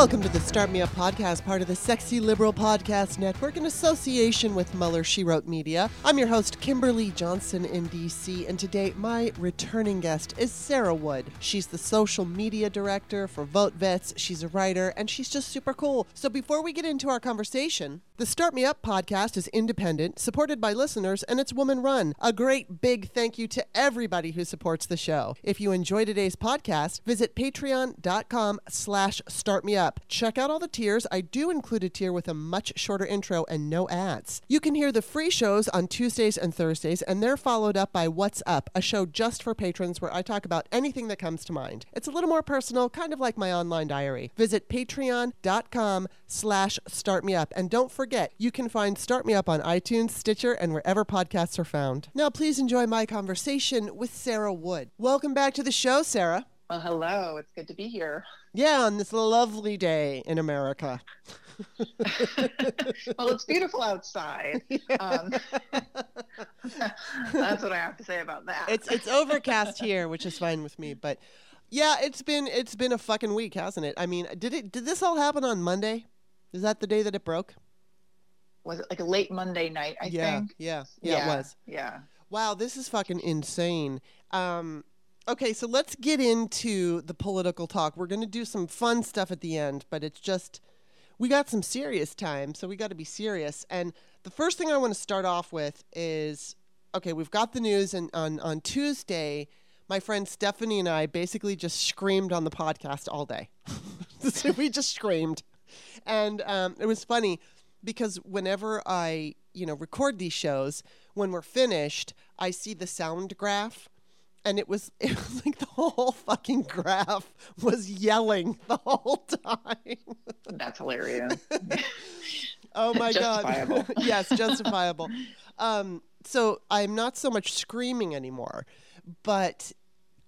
Welcome to the Start Me Up podcast, part of the Sexy Liberal Podcast Network in association with Mueller She Wrote Media. I'm your host, Kimberly Johnson in DC, and today my returning guest is Sarah Wood. She's the social media director for Vote Vets, she's a writer, and she's just super cool. So before we get into our conversation, the Start Me Up podcast is independent, supported by listeners, and it's woman run. A great big thank you to everybody who supports the show. If you enjoy today's podcast, visit patreon.com slash startmeup. Check out all the tiers. I do include a tier with a much shorter intro and no ads. You can hear the free shows on Tuesdays and Thursdays, and they're followed up by What's Up, a show just for patrons where I talk about anything that comes to mind. It's a little more personal, kind of like my online diary. Visit patreon.com slash startmeup. And don't forget, you can find Start Me Up on iTunes, Stitcher, and wherever podcasts are found. Now, please enjoy my conversation with Sarah Wood. Welcome back to the show, Sarah. Well, hello. It's good to be here. Yeah, on this lovely day in America. well, it's beautiful outside. Um, that's what I have to say about that. It's it's overcast here, which is fine with me. But yeah, it's been it's been a fucking week, hasn't it? I mean, did it did this all happen on Monday? Is that the day that it broke? Was it like a late Monday night? I yeah, think. Yeah, yeah, yeah, it was. Yeah. Wow, this is fucking insane. Um, okay, so let's get into the political talk. We're going to do some fun stuff at the end, but it's just we got some serious time, so we got to be serious. And the first thing I want to start off with is okay, we've got the news, and on, on Tuesday, my friend Stephanie and I basically just screamed on the podcast all day. we just screamed. And um, it was funny because whenever I, you know, record these shows, when we're finished, I see the sound graph and it was it was like the whole fucking graph was yelling the whole time. That's hilarious. oh my justifiable. god. yes, justifiable. Um, so I'm not so much screaming anymore, but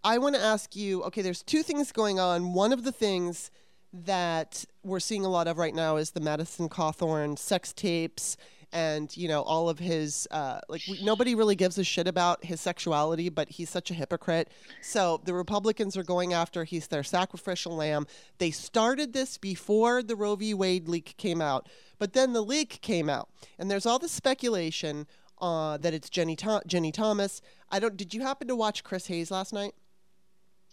I want to ask you. Okay, there's two things going on. One of the things that we're seeing a lot of right now is the Madison Cawthorn sex tapes and you know all of his uh, like we, nobody really gives a shit about his sexuality but he's such a hypocrite. So the republicans are going after he's their sacrificial lamb. They started this before the roe v. Wade leak came out but then the leak came out and there's all this speculation uh, that it's Ginni, Ginni Thomas. I don't did you happen to watch chris hayes last night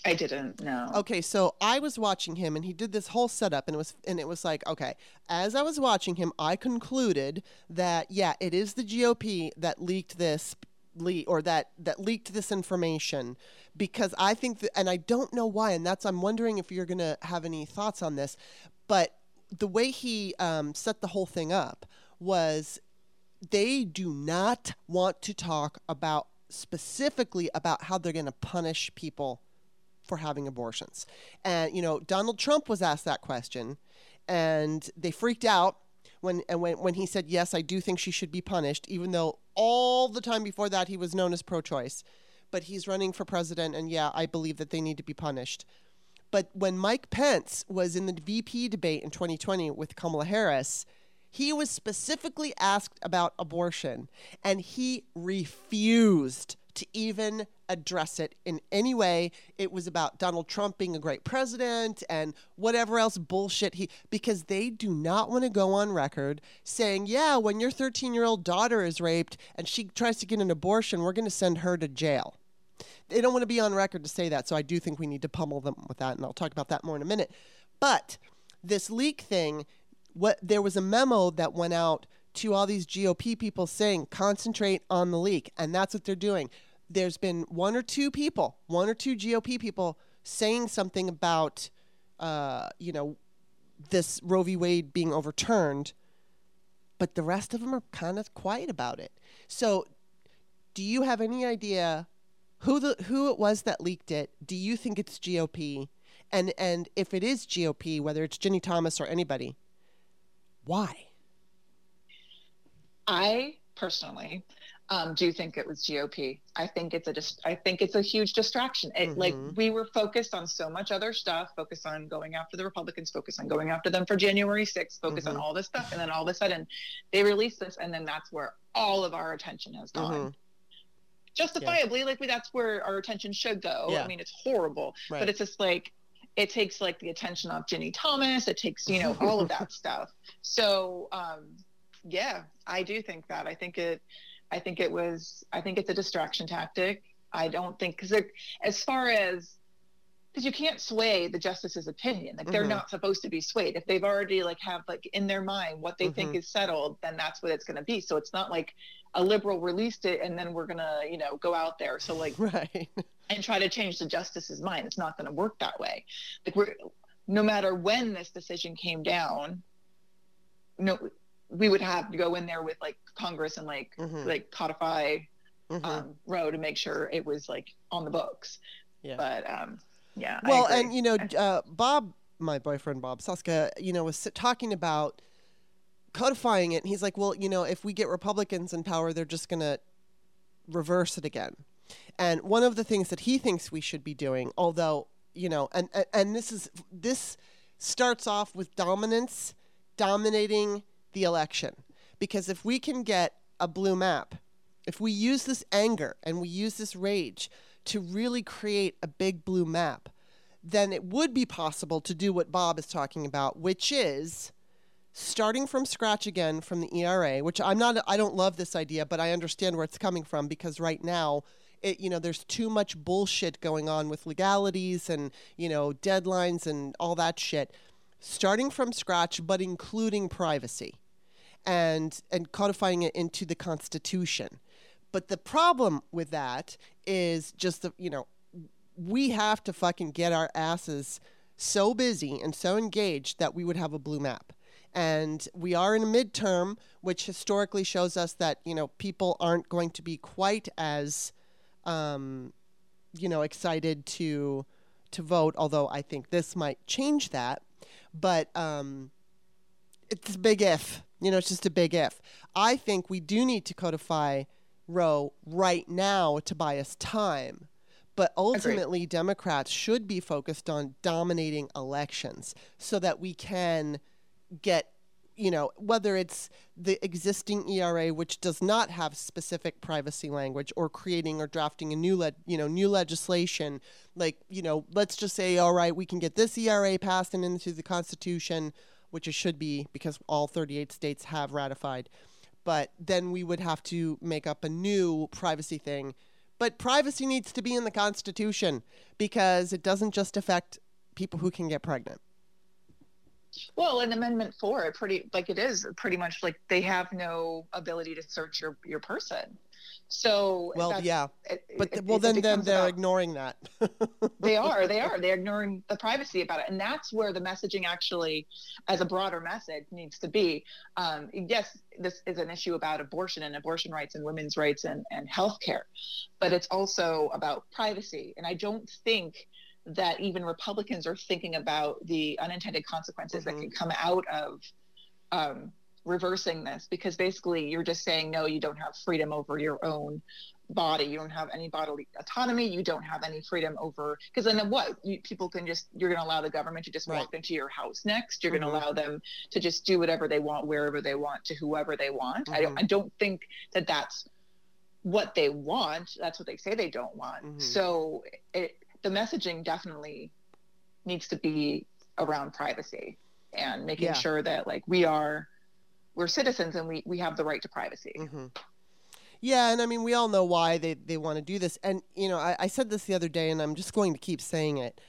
I didn't know. Okay, so I was watching him and he did this whole setup and it was and it was like, okay, as I was watching him, I concluded that yeah, it is the GOP that leaked this le- or that that leaked this information because I think that and I don't know why and that's I'm wondering if you're going to have any thoughts on this, but the way he um, set the whole thing up was they do not want to talk about specifically about how they're going to punish people for having abortions. And you know, Donald Trump was asked that question, and they freaked out when and when when he said, "Yes, I do think she should be punished," even though all the time before that he was known as pro-choice. But he's running for president, and yeah, I believe that they need to be punished. But when Mike Pence was in the VP debate in 2020 with Kamala Harris, he was specifically asked about abortion, and he refused to even address it in any way. It was about Donald Trump being a great president and whatever else bullshit he, because they do not want to go on record saying, yeah, when your 13 year old daughter is raped and she tries to get an abortion, we're going to send her to jail. They don't want to be on record to say that. So I do think we need to pummel them with that. And I'll talk about that more in a minute. But this leak thing, what there was a memo that went out to all these GOP people saying concentrate on the leak, and that's what they're doing. There's been one or two people, one or two GOP people saying something about, uh, you know, this Roe v. Wade being overturned, but the rest of them are kind of quiet about it. So, do you have any idea who the who it was that leaked it? Do you think it's GOP? And and if it is GOP, whether it's Ginni Thomas or anybody, why? I personally um, do think it was GOP. I think it's a dis- I think it's a huge distraction. It, Mm-hmm. Like we were focused on so much other stuff, focused on going after the Republicans, focused on going after them for January 6th, focused Mhm. on all this stuff, and then all of a sudden they release this, and then that's where all of our attention has gone. Mhm. Justifiably, like that's where our attention should go. Yeah. I mean, it's horrible, Right. but it's just like it takes like the attention off Ginni Thomas. It takes you know all of that stuff. So um, yeah, I do think that. I think it. I think it was. I think it's a distraction tactic. I don't think because as far as because you can't sway the justice's opinion. Like they're Mhm. not supposed to be swayed. If they've already like have like in their mind what they think Mhm. is settled, then that's what it's going to be. So it's not like a liberal released it and then we're gonna you know go out there. So like Right. and try to change the justice's mind. It's not going to work that way. Like we're no matter when this decision came down, no, we would have to go in there with like Congress and like Mhm. like codify Mhm. um, Roe to make sure it was like on the books. Yeah. But um, yeah. Well, and you know, uh, Bob, my boyfriend Bob Suska, you know, was talking about codifying it. And he's like, well, you know, if we get Republicans in power, they're just going to reverse it again. And one of the things that he thinks we should be doing, although you know, and and, and this is this starts off with dominance, dominating the election, because if we can get a blue map, if we use this anger and we use this rage to really create a big blue map, then it would be possible to do what Bob is talking about, which is starting from scratch again from the ERA, which I'm not I don't love this idea, but I understand where it's coming from because right now it you know there's too much bullshit going on with legalities and you know deadlines and all that shit. Starting from scratch but including privacy and and codifying it into the constitution. But the problem with that is just the you know we have to fucking get our asses so busy and so engaged that we would have a blue map. And we are in a midterm, which historically shows us that you know people aren't going to be quite as, um, you know, excited to to vote. Although I think this might change that, but um, it's a big if. You know, it's just a big if. I think we do need to codify Roe right now to buy us time. But ultimately, Democrats should be focused on dominating elections so that we can get, you know, whether it's the existing ERA, which does not have specific privacy language, or creating or drafting a new, le- you know, new legislation. Like, you know, let's just say, all right, we can get this ERA passed and into the Constitution, which it should be because all 38 states have ratified. But then we would have to make up a new privacy thing but privacy needs to be in the Constitution because it doesn't just affect people who can get pregnant. Well, in Amendment Four, it pretty like it is pretty much like they have no ability to search your your person. So Well, yeah, it- but it- well, it then then they're about- ignoring that. they are they are. They're ignoring the privacy about it. And that's where the messaging actually as a broader message needs to be. Um, yes this is an issue about abortion and abortion rights and women's rights and, and health care. But it's also about privacy. And i don't think that even republicans are thinking about the unintended consequences Mhm. that can come out of um, reversing this because basically you're just saying no you don't have freedom over your own body you don't have any bodily autonomy you don't have any freedom over because then what you, people can just you're going to allow the government to just Right. walk into your house next you're going Mhm. to allow them to just do whatever they want wherever they want to whoever they want i don't Mhm. i don't think that that's what they want. That's what they say they don't want. Mhm. So it, the messaging definitely needs to be around privacy and making Yeah. sure that like we are we're citizens and we we have the right to privacy. hmm Yeah, and I mean, we all know why they, they want to do this. And, you know, I, I said this the other day, and I'm just going to keep saying it.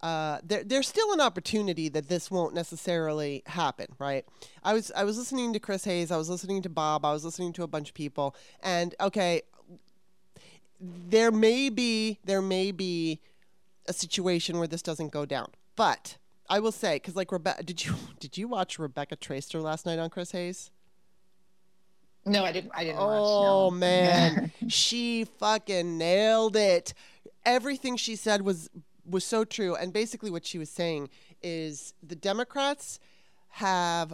Uh, there, there's still an opportunity that this won't necessarily happen, right? I was I was listening to Chris Hayes, I was listening to Bob, I was listening to a bunch of people, and okay, there may be there may be a situation where this doesn't go down, but I will say because like Rebecca, did you did you watch Rebecca Traister last night on Chris Hayes? No, I didn't I didn't Oh watch. no. Oh, man, she fucking nailed it. Everything she said was was so true. And basically, what she was saying is the Democrats have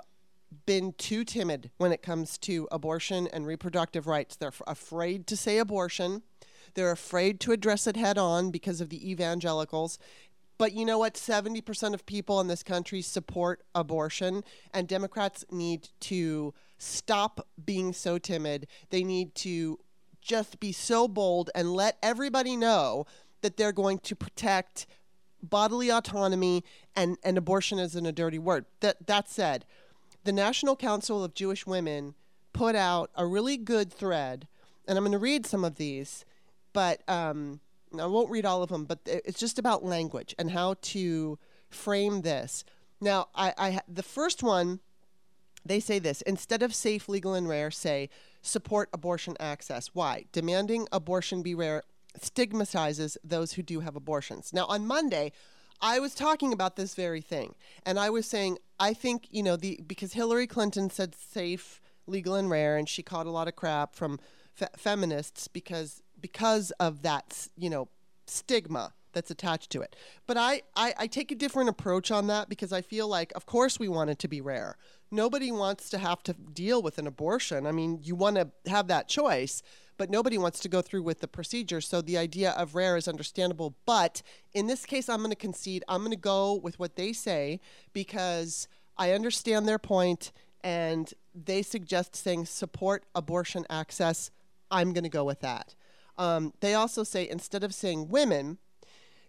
been too timid when it comes to abortion and reproductive rights. They're f- afraid to say abortion. They're afraid to address it head on because of the evangelicals. But you know what? 70% of people in this country support abortion, and Democrats need to stop being so timid. They need to just be so bold and let everybody know that they're going to protect bodily autonomy and, and abortion isn't a dirty word. That, that said, the National Council of Jewish Women put out a really good thread, and I'm going to read some of these, but um, I won't read all of them, but it's just about language and how to frame this. Now, I, I the first one, they say this instead of safe, legal, and rare, say support abortion access. Why? Demanding abortion be rare stigmatizes those who do have abortions. Now, on Monday, I was talking about this very thing, and I was saying I think you know the because Hillary Clinton said safe, legal, and rare, and she caught a lot of crap from fe- feminists because because of that you know stigma that's attached to it. But I, I I take a different approach on that because I feel like of course we want it to be rare. Nobody wants to have to deal with an abortion. I mean, you want to have that choice but nobody wants to go through with the procedure. So the idea of rare is understandable. But in this case, I'm going to concede. I'm going to go with what they say because I understand their point and they suggest saying support abortion access. I'm going to go with that. Um, they also say instead of saying women,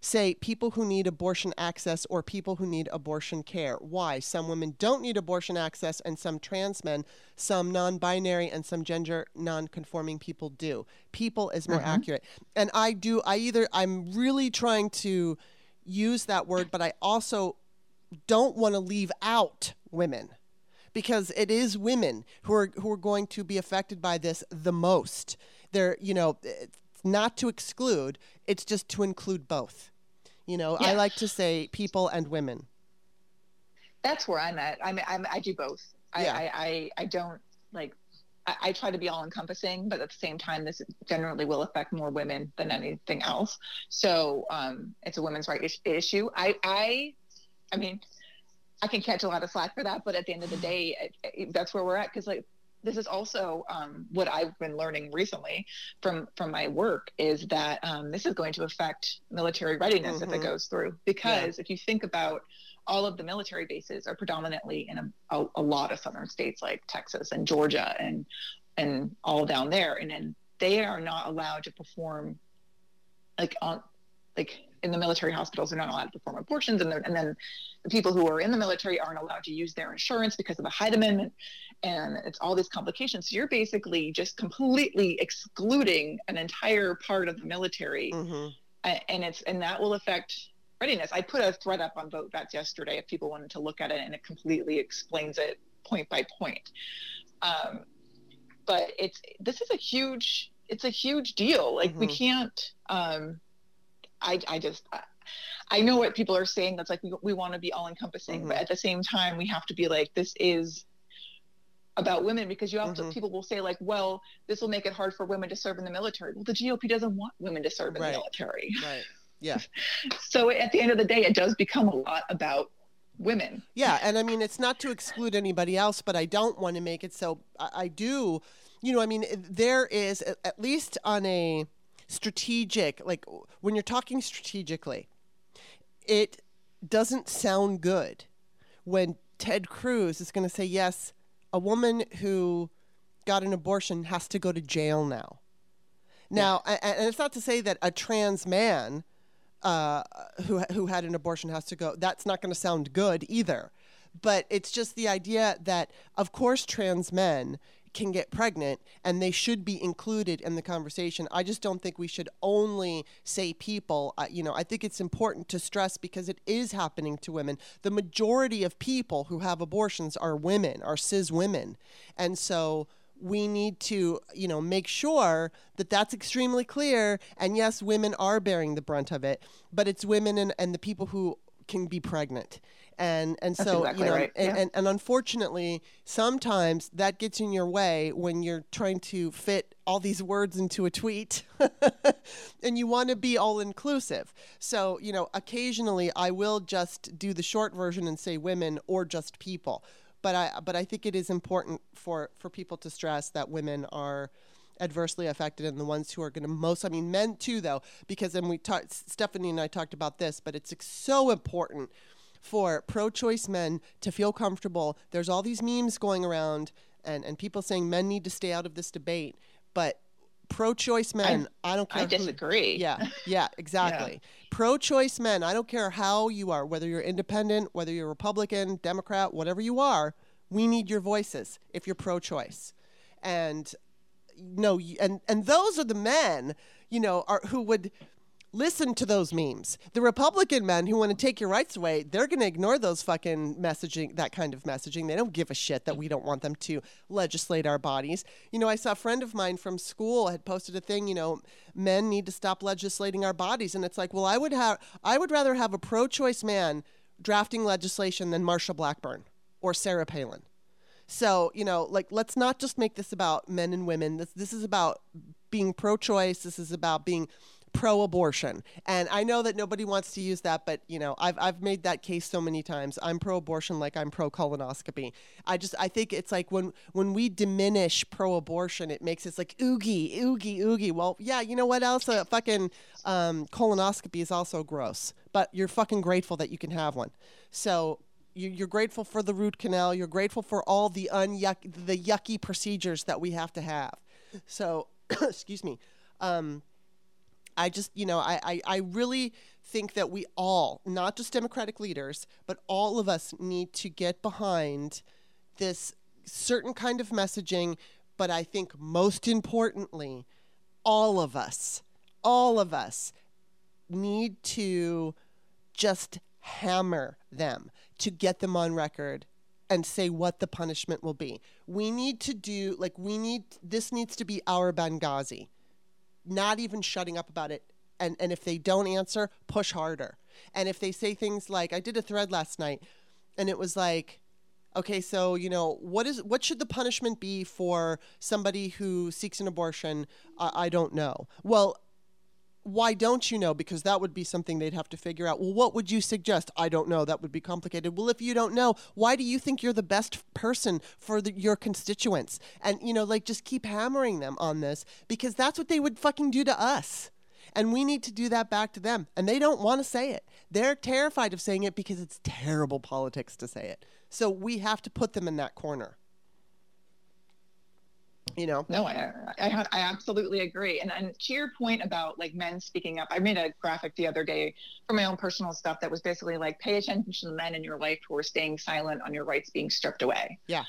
say people who need abortion access or people who need abortion care. Why? Some women don't need abortion access, and some trans men, some non binary, and some gender non conforming people do. People is more accurate. And I do, I either, I'm really trying to use that word, but I also don't want to leave out women because it is women who are who are going to be affected by this the most. They're, you know, not to exclude, it's just to include both. You know, I like to say people and women. That's where I'm at. I'm, I'm I do both. I, Yeah. I, I, I don't like I, I try to be all encompassing, but at the same time, this generally will affect more women than anything else. So um, it's a women's right is- issue. I, I, I mean, I can catch a lot of slack for that, but at the end of the day, it, it, that's where we're at. Because like this is also um, what I've been learning recently from from my work is that um, this is going to affect military readiness if Mhm. it goes through. Because if you think about all of the military bases are predominantly in a, a, a lot of southern states like Texas and Georgia and and all down there, and then they are not allowed to perform like on like in the military hospitals they're not allowed to perform abortions and, and then the people who are in the military aren't allowed to use their insurance because of the Hyde Amendment and it's all these complications so you're basically just completely excluding an entire part of the military hmm and it's and that will affect readiness. I put a thread up on Vote Vets yesterday if people wanted to look at it, and it completely explains it point by point. Um, but it's this is a huge it's a huge deal. Like we Mhm. can't. Um, I I just. I, I know what people are saying. That's like we, we want to be all encompassing, but Mhm. at the same time, we have to be like this is about women because you have Mhm. to. People will say like, well, this will make it hard for women to serve in the military. Well, the GOP doesn't want women to serve in Right. the military Right. Yeah. so at the end of the day it does become a lot about women Yeah, and I mean it's not to exclude anybody else, but I don't want to make it so. I, I do, you know. I mean there is at at least on a strategic, like when you're talking strategically, it doesn't sound good when Ted Cruz is going to say yes, a woman who got an abortion has to go to jail now. Now, a- and it's not to say that a trans man uh, who who had an abortion has to go. That's not going to sound good either. But it's just the idea that, of course, trans men can get pregnant and they should be included in the conversation. I just don't think we should only say people. Uh, you know, I think it's important to stress because it is happening to women. The majority of people who have abortions are women, are cis women. And so we need to, you know, make sure that that's extremely clear. And yes, women are bearing the brunt of it, but it's women and, and the people who can be pregnant and and That's so exactly you know right, and, yeah. and and unfortunately sometimes that gets in your way when you're trying to fit all these words into a tweet and you want to be all inclusive so you know occasionally i will just do the short version and say women or just people. But i but i think it is important for for people to stress that women are adversely affected and the ones who are going to most i mean men too though because then we talked stephanie and i talked about this but it's so important for pro-choice men to feel comfortable there's all these memes going around and, and people saying men need to stay out of this debate but pro-choice men i, don't care I who- disagree. yeah, yeah, exactly. Pro choice men, I don't care how you are, whether you're independent, whether you're Republican, Democrat, whatever you are, we need your voices if you're pro choice. And no, and and those are the men, you know, are who would listen to those memes. The Republican men who want to take your rights away, they're going to ignore those fucking messaging, that kind of messaging. They don't give a shit that we don't want them to legislate our bodies. You know, I saw a friend of mine from school had posted a thing, you know, men need to stop legislating our bodies and it's like, well, I would have I would rather have a pro-choice man drafting legislation than Marsha Blackburn or Sarah Palin. So, you know, like let's not just make this about men and women. This this is about being pro-choice. This is about being pro-abortion. And I know that nobody wants to use that, but you know, I've I've made that case so many times. I'm pro-abortion like I'm pro-colonoscopy. I just I think it's like when when we diminish pro-abortion, it makes it like oogie, oogie, oogie. Well, yeah, you know what else? A fucking um, colonoscopy is also gross, but you're fucking grateful that you can have one. So you- you're grateful for the root canal. You're grateful for all the unyuck, the yucky procedures that we have to have. So, excuse me. Um, I just, you know, I, I, I really think that we all, not just Democratic leaders, but all of us need to get behind this certain kind of messaging. But I think most importantly, all of us, all of us need to just hammer them to get them on record and say what the punishment will be. We need to do, like, we need, this needs to be our Benghazi, not even shutting up about it. And, and if they don't answer, push harder. And if they say things like, I did a thread last night and it was like, okay, so, you know, what is, what should the punishment be for somebody who seeks an abortion? I, I don't know. Well, why don't you know? Because that would be something they'd have to figure out. Well, what would you suggest? I don't know. That would be complicated. Well, if you don't know, why do you think you're the best person for the, your constituents? And, you know, like just keep hammering them on this because that's what they would fucking do to us. And we need to do that back to them. And they don't want to say it. They're terrified of saying it because it's terrible politics to say it. So we have to put them in that corner. You know? No, I, I, I absolutely agree. And, and to your point about like men speaking up, I made a graphic the other day for my own personal stuff that was basically like, pay attention to the men in your life who are staying silent on your rights being stripped away. Yeah.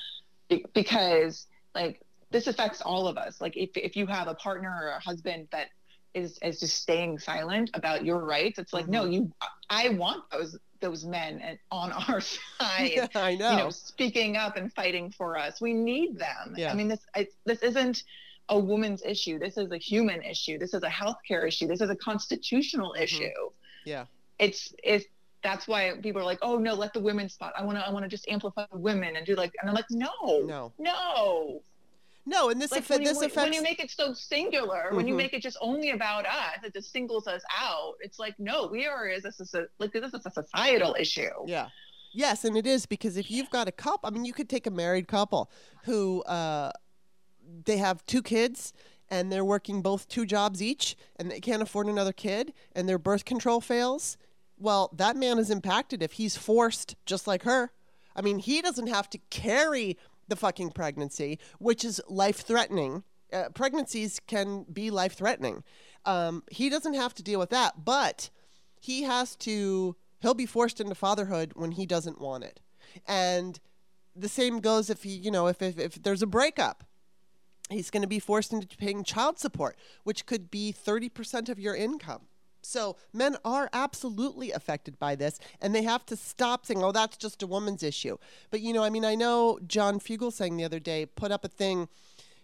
Be- because like this affects all of us. Like if, if you have a partner or a husband that is, is just staying silent about your rights, it's like, no, mm-hmm. you, I want those, those men on our side I know. you know, speaking up and fighting for us. We need them. Yeah. I mean, this I, this isn't a woman's issue. This is a human issue. This is a healthcare issue. This is a constitutional mm-hmm. issue. yeah. It's it's that's why people are like, oh no, let the women spot. I want to I want to just amplify the women and do like, and I'm like, no, No. no. No, and this, Like affa- when, you, this affects. when you make it so singular, when you Mhm. make it just only about us, it just singles us out. It's like, no, we are as a soci- like this is a societal issue. Yeah. Yes, and it is because if you've got a couple, I mean, you could take a married couple who uh, they have two kids and they're working both two jobs each and they can't afford another kid and their birth control fails. Well, that man is impacted if he's forced, just like her. I mean, he doesn't have to carry the fucking pregnancy, which is life threatening. Uh, pregnancies can be life threatening. Um, he doesn't have to deal with that, but he has to, he'll be forced into fatherhood when he doesn't want it. And the same goes if he, you know, if, if, if there's a breakup, he's going to be forced into paying child support, which could be 30% of your income. So men are absolutely affected by this, and they have to stop saying, "Oh, that's just a woman's issue." But you know, I mean, I know John Fugelsang the other day put up a thing,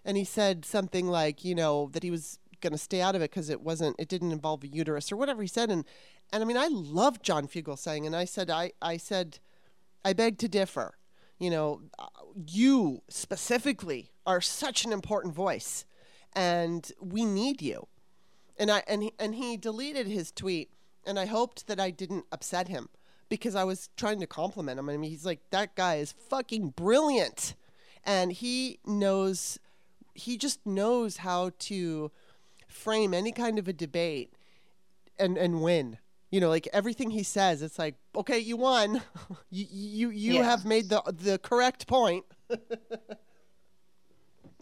and he said something like, you know, that he was going to stay out of it because it wasn't, it didn't involve a uterus or whatever he said, and and I mean, I love John Fugelsang, and I said, I I said, I beg to differ. You know, you specifically are such an important voice, and we need you and I and he, and he deleted his tweet, and I hoped that I didn't upset him because I was trying to compliment him. I mean, he's like that guy is fucking brilliant, and he knows, he just knows how to frame any kind of a debate and and win. You know, like everything he says, it's like, okay, you won. you you you Yeah. have made the the correct point.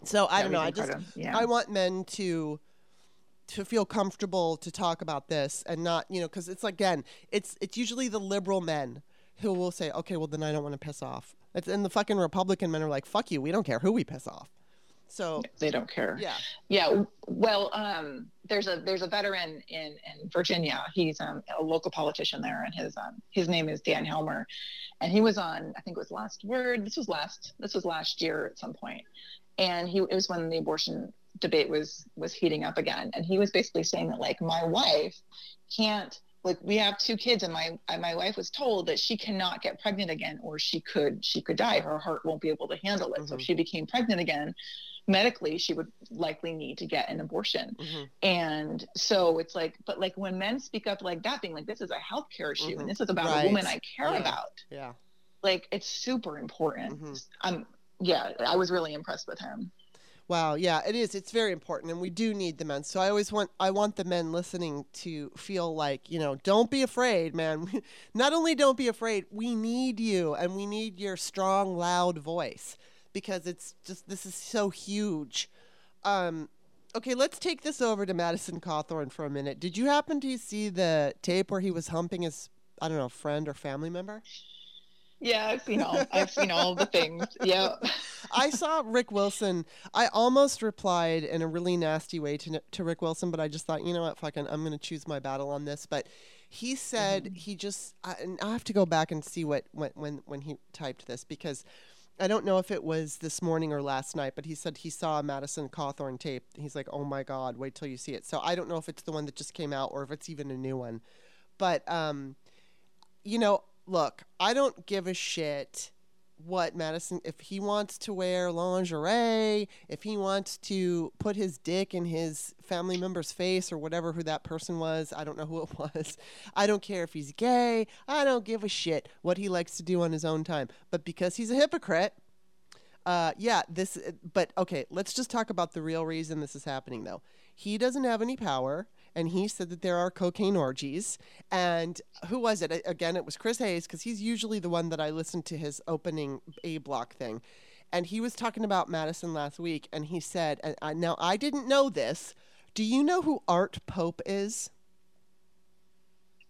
so I don't know. I just yeah. I want men to to feel comfortable to talk about this and not you know because it's again it's it's usually the liberal men who will say okay well then i don't want to piss off it's, and the fucking republican men are like fuck you we don't care who we piss off so they don't care. yeah Yeah. Well, um, there's a there's a veteran in, in Virginia. He's um, a local politician there, and his um, his name is Dan Helmer, and he was on I think it was Last Word. This was last this was last year at some point, and he it was when the abortion debate was was heating up again, and he was basically saying that like my wife can't like we have two kids and my my wife was told that she cannot get pregnant again or she could she could die her heart won't be able to handle it so if Mhm. she became pregnant again medically she would likely need to get an abortion Mhm. and so it's like but like when men speak up like that being like this is a healthcare issue Mhm. and this is about Right. a woman i care Yeah. about yeah like it's super important Mhm. i'm yeah i was really impressed with him Wow, yeah, it is. It's very important, and we do need the men. So I always want I want the men listening to feel like you know, don't be afraid, man. Not only don't be afraid, we need you, and we need your strong, loud voice because it's just this is so huge. Um, okay, let's take this over to Madison Cawthorn for a minute. Did you happen to see the tape where he was humping his I don't know friend or family member? Yeah i've seen all i've seen all the things yeah I saw Rick Wilson. I almost replied in a really nasty way to to Rick Wilson, but I just thought, you know what, fucking, I'm gonna choose my battle on this. But he said he just, I, and I have to go back and see what when when when he typed this because. I don't know if it was this morning or last night, but he said he saw a Madison Cawthorn tape. He's like, "Oh my God, wait till you see it." So I don't know if it's the one that just came out or if it's even a new one. But um, you know, look, I don't give a shit what Madison if he wants to wear lingerie, if he wants to put his dick in his family member's face or whatever who that person was, I don't know who it was. I don't care if he's gay. I don't give a shit what he likes to do on his own time. But because he's a hypocrite, uh, yeah, this. But okay, let's just talk about the real reason this is happening, though. He doesn't have any power, and he said that there are cocaine orgies. And who was it? Again, it was Chris Hayes, because he's usually the one that I listen to his opening A block thing. And he was talking about Madison last week, and he said, and I, now I didn't know this. Do you know who Art Pope is?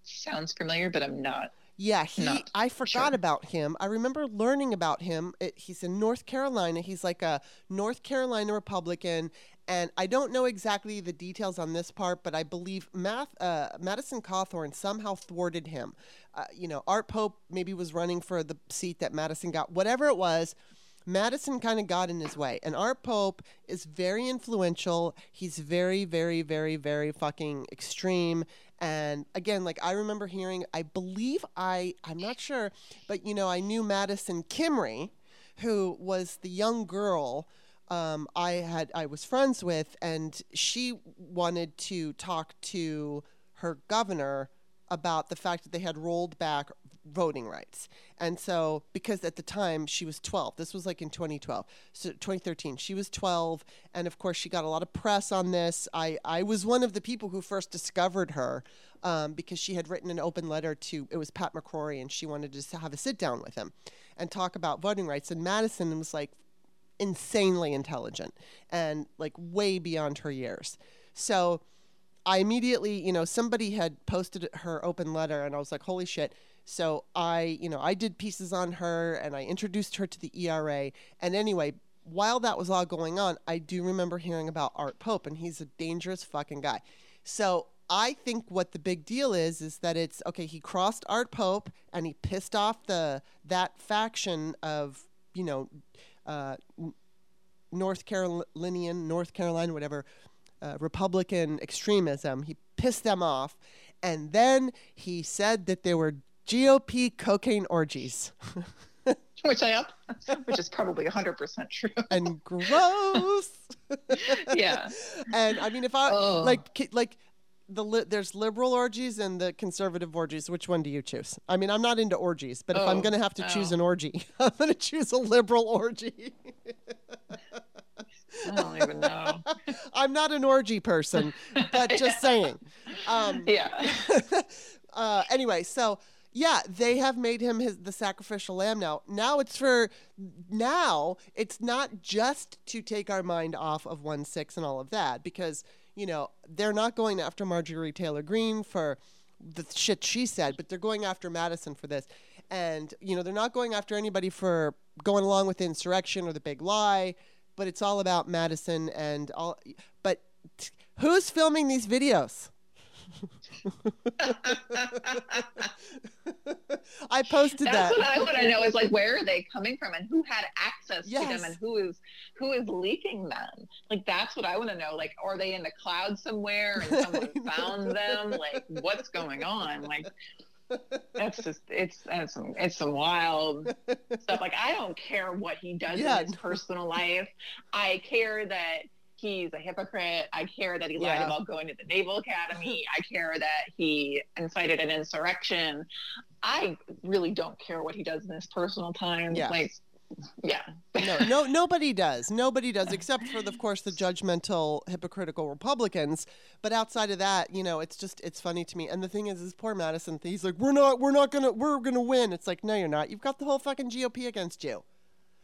sounds familiar but i'm not Yeah, he. Not I forgot sure. about him. I remember learning about him. It, he's in North Carolina. He's like a North Carolina Republican, and I don't know exactly the details on this part, but I believe Math, uh, Madison Cawthorn somehow thwarted him. Uh, you know, Art Pope maybe was running for the seat that Madison got. Whatever it was. Madison kind of got in his way. And Art Pope is very influential. He's very, very, very, very fucking extreme. And again, like I remember hearing, I believe I, I'm not sure, but you know, I knew Madison Kimrey, who was the young girl um, I had, I was friends with, and she wanted to talk to her governor about the fact that they had rolled back voting rights. And so, because at the time she was 12, this was like in 2012, so 2013, she was 12. And of course, she got a lot of press on this. I, I was one of the people who first discovered her um, because she had written an open letter to, it was Pat McCrory, and she wanted to have a sit down with him and talk about voting rights. And Madison was like, insanely intelligent and like way beyond her years. So I immediately, you know, somebody had posted her open letter and I was like, holy shit. So I, you know, I did pieces on her and I introduced her to the ERA. And anyway, while that was all going on, I do remember hearing about Art Pope and he's a dangerous fucking guy. So I think what the big deal is is that it's okay. He crossed Art Pope and he pissed off the that faction of you know uh, North Carolinian, North Carolina, whatever uh, Republican extremism. He pissed them off, and then he said that there were GOP cocaine orgies. which I up, which is probably 100% true. and gross. yeah. And I mean, if I oh. like, like the li- there's liberal orgies and the conservative orgies. Which one do you choose? I mean, I'm not into orgies, but oh. if I'm oh. going to have to choose oh. an orgy, I'm going to choose a liberal orgy. I don't even know. I'm not an orgy person, but just saying. Um, yeah. uh, anyway, so yeah, they have made him his the sacrificial lamb now. Now it's for now it's not just to take our mind off of one six and all of that because you know they're not going after Marjorie Taylor Greene for the shit she said, but they're going after Madison for this. And you know they're not going after anybody for going along with the insurrection or the big lie but it's all about Madison and all. But t- who's filming these videos? I posted That's that. what I want to know is like where are they coming from and who had access yes. to them and who is who is leaking them? Like that's what I want to know. Like are they in the cloud somewhere and someone found them? Like what's going on? Like that's just it's that's some it's some wild stuff. Like I don't care what he does yeah. in his personal life. I care that he's a hypocrite. I care that he lied yeah. about going to the Naval Academy. I care that he incited an insurrection. I really don't care what he does in his personal time. Yes. Like yeah. no, no, nobody does. Nobody does, except for, the, of course, the judgmental, hypocritical Republicans. But outside of that, you know, it's just it's funny to me. And the thing is, is poor Madison. He's like, we're not, we're not gonna, we're gonna win. It's like, no, you're not. You've got the whole fucking GOP against you.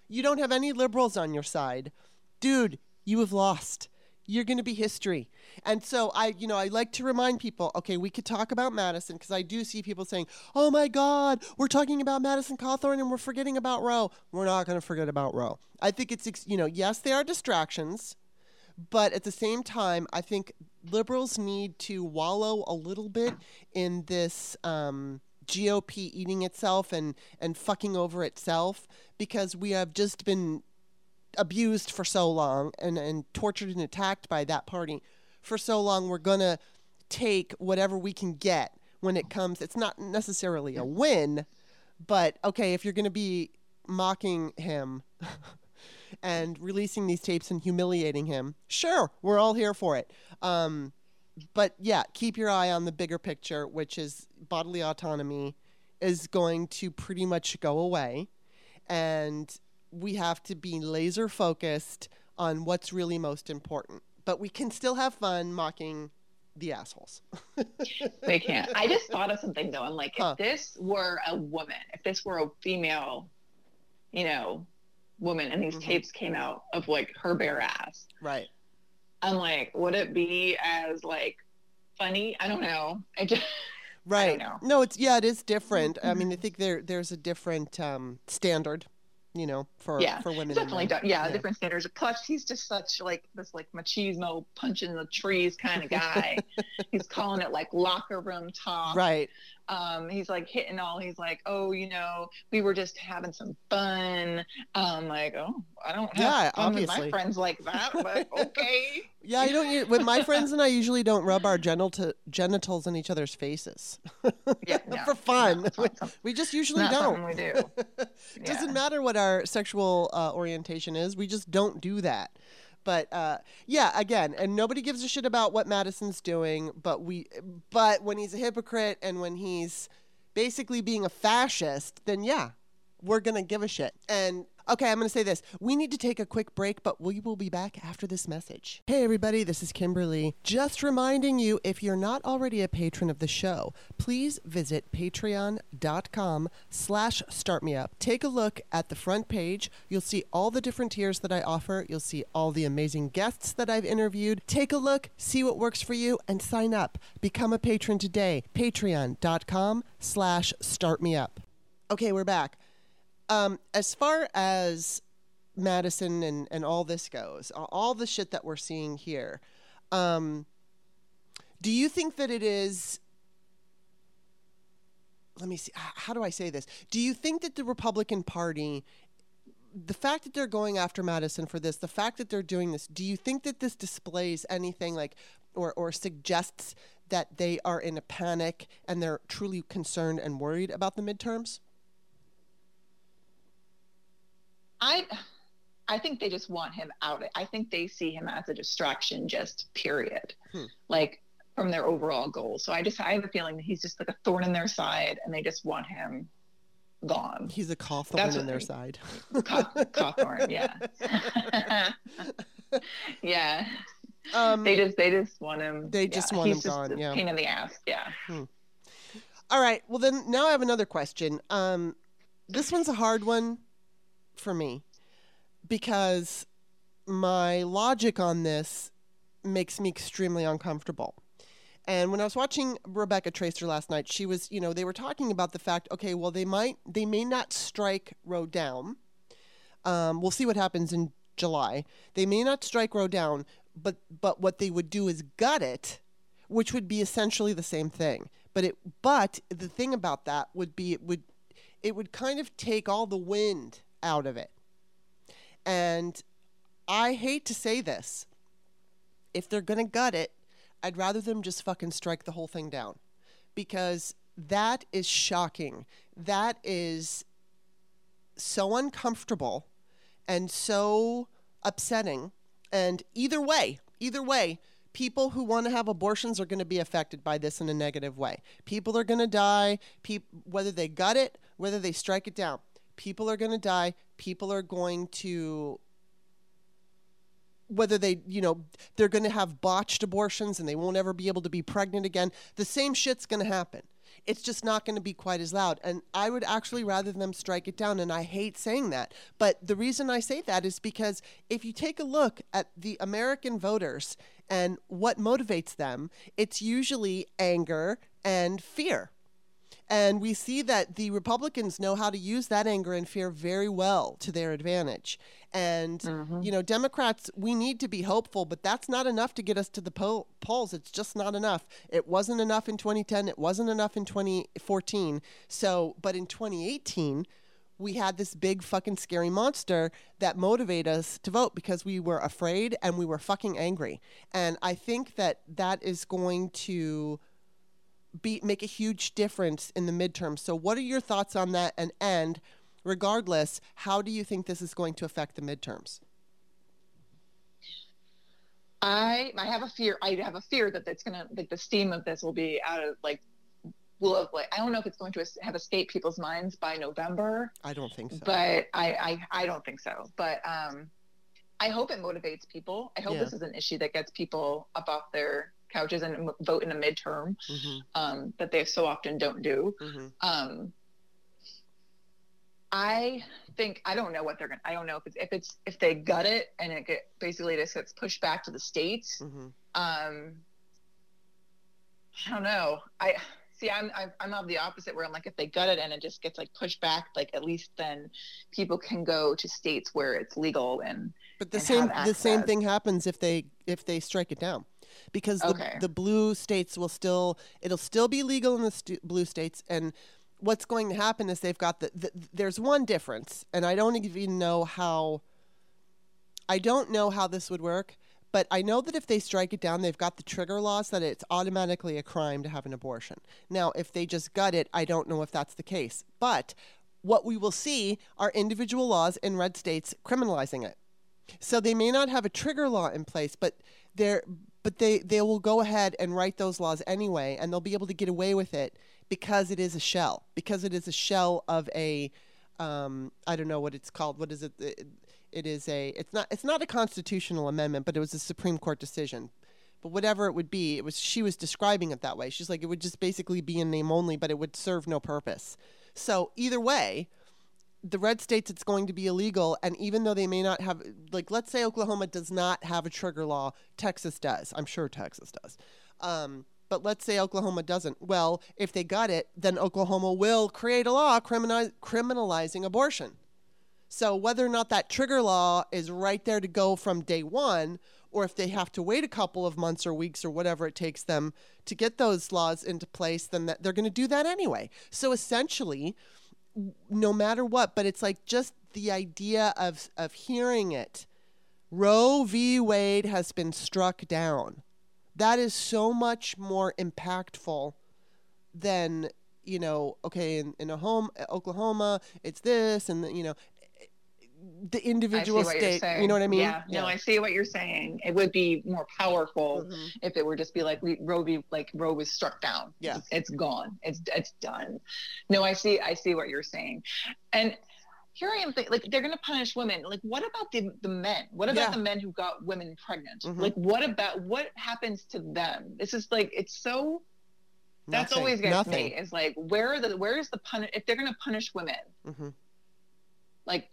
You don't have any liberals on your side, dude. You have lost you're going to be history. And so I, you know, I like to remind people, okay, we could talk about Madison because I do see people saying, "Oh my God, we're talking about Madison Cawthorn and we're forgetting about Roe." We're not going to forget about Roe. I think it's, you know, yes, they are distractions, but at the same time, I think liberals need to wallow a little bit in this. Um, GOP eating itself and and fucking over itself because we have just been abused for so long and, and tortured and attacked by that party for so long, we're going to take whatever we can get when it comes. It's not necessarily a win, but okay, if you're going to be mocking him and releasing these tapes and humiliating him, sure, we're all here for it. Um, but yeah, keep your eye on the bigger picture, which is bodily autonomy is going to pretty much go away. And we have to be laser focused on what's really most important. But we can still have fun mocking the assholes. they can't. I just thought of something though. I'm like, huh. if this were a woman, if this were a female, you know, woman, and these mm-hmm. tapes came out of like her bare ass, right? I'm like, would it be as like funny? I don't know. I just. Right. I no, it's yeah, it is different. I mean, I think there there's a different um, standard you know, for yeah, for women. Definitely, yeah, yeah, different standards. Plus, he's just such like this like machismo punch in the trees kind of guy. he's calling it like locker room talk. Right um, he's like hitting all. He's like, oh, you know, we were just having some fun. Um, like, oh, I don't have yeah, fun obviously. with my friends like that, but okay. yeah, you don't. With my friends and I usually don't rub our genital genitals in each other's faces. yeah, no, for fun. No, we, just usually don't. We do. It Doesn't yeah. matter what our sexual uh, orientation is. We just don't do that. But uh, yeah, again, and nobody gives a shit about what Madison's doing. But we, but when he's a hypocrite and when he's basically being a fascist, then yeah, we're gonna give a shit. And Okay, I'm going to say this. We need to take a quick break, but we will be back after this message. Hey, everybody, this is Kimberly. Just reminding you if you're not already a patron of the show, please visit patreon.com slash startmeup. Take a look at the front page. You'll see all the different tiers that I offer. You'll see all the amazing guests that I've interviewed. Take a look, see what works for you, and sign up. Become a patron today. Patreon.com slash startmeup. Okay, we're back. Um, as far as Madison and, and all this goes, all the shit that we're seeing here, um, do you think that it is? Let me see. How do I say this? Do you think that the Republican Party, the fact that they're going after Madison for this, the fact that they're doing this, do you think that this displays anything like, or, or suggests that they are in a panic and they're truly concerned and worried about the midterms? I I think they just want him out. I think they see him as a distraction, just period. Hmm. Like from their overall goal. So I just I have a feeling that he's just like a thorn in their side, and they just want him gone. He's a cawthorn in their side. cawthorn, yeah, yeah. Um, they just they just want him. They just want him gone. Yeah, pain in the ass. Yeah. Hmm. All right. Well, then now I have another question. Um, this one's a hard one for me because my logic on this makes me extremely uncomfortable. And when I was watching Rebecca Traister last night, she was, you know, they were talking about the fact, okay, well, they might, they may not strike Roe down. Um, we'll see what happens in July. They may not strike Roe down, but but what they would do is gut it, which would be essentially the same thing. But it, but the thing about that would be it would, it would kind of take all the wind out of it. And I hate to say this. If they're going to gut it, I'd rather them just fucking strike the whole thing down because that is shocking. That is so uncomfortable and so upsetting. And either way, either way, people who want to have abortions are going to be affected by this in a negative way. People are going to die, pe- whether they gut it, whether they strike it down people are going to die people are going to whether they you know they're going to have botched abortions and they won't ever be able to be pregnant again the same shit's going to happen. It's just not going to be quite as loud. And i would actually rather them strike it down and i hate saying that. But the reason i say that is because if you take a look at the american voters and what motivates them it's usually anger and fear and we see that the Republicans know how to use that anger and fear very well to their advantage. And, mm-hmm. you know, Democrats, we need to be hopeful, but that's not enough to get us to the poll- polls. It's just not enough. It wasn't enough in 2010. It wasn't enough in 2014. So, but in 2018, we had this big fucking scary monster that motivated us to vote because we were afraid and we were fucking angry. And I think that that is going to be make a huge difference in the midterm. So, what are your thoughts on that? And and regardless, how do you think this is going to affect the midterms? I I have a fear. I have a fear that it's gonna like the steam of this will be out of like will have, like I don't know if it's going to have escaped people's minds by November. I don't think so. But I I, I don't think so. But um, I hope it motivates people. I hope yeah. this is an issue that gets people up off their couches and vote in a midterm mm-hmm. um, that they so often don't do. Mm-hmm. Um, I think I don't know what they're gonna. I don't know if it's if it's if they gut it and it get basically just gets pushed back to the states. Mm-hmm. Um, I don't know. I see. I'm I'm of the opposite where I'm like if they gut it and it just gets like pushed back, like at least then people can go to states where it's legal and. But the and same the same thing happens if they if they strike it down because the, okay. the blue states will still it'll still be legal in the st- blue states and what's going to happen is they've got the, the, there's one difference and i don't even know how i don't know how this would work but i know that if they strike it down they've got the trigger laws that it's automatically a crime to have an abortion now if they just gut it i don't know if that's the case but what we will see are individual laws in red states criminalizing it so they may not have a trigger law in place but they're but they, they will go ahead and write those laws anyway, and they'll be able to get away with it because it is a shell, because it is a shell of a um, I don't know what it's called. What is it? it? It is a. It's not. It's not a constitutional amendment, but it was a Supreme Court decision. But whatever it would be, it was. She was describing it that way. She's like, it would just basically be in name only, but it would serve no purpose. So either way, the red states it's going to be illegal and even though they may not have like let's say oklahoma does not have a trigger law texas does. I'm sure texas does. Um, but let's say oklahoma doesn't. Well if they got it then oklahoma will create a law criminalize, criminalizing abortion. So whether or not that trigger law is right there to go from day one or if they have to wait a couple of months or weeks or whatever it takes them to get those laws into place then that, they're going to do that anyway. So essentially no matter what, but it's like just the idea of of hearing it. Roe v. Wade has been struck down. That is so much more impactful than you know. Okay, in, in a home, Oklahoma, it's this, and you know, the individual state. You know what I mean? Yeah, yeah. No, I see what you're saying. It would be more powerful mm-hmm. if it were just be like we, Roe be like Roe was struck down. Yeah, it's, it's gone. It's it's done. No, I see. I see what you're saying, and here I am thinking, like they're going to punish women. Like, what about the the men? What about yeah. the men who got women pregnant? Mm-hmm. Like, what about what happens to them? This is like it's so. That's Nothing. always gets Nothing. me. Is like where are the where is the punish if they're going to punish women? Mm-hmm. Like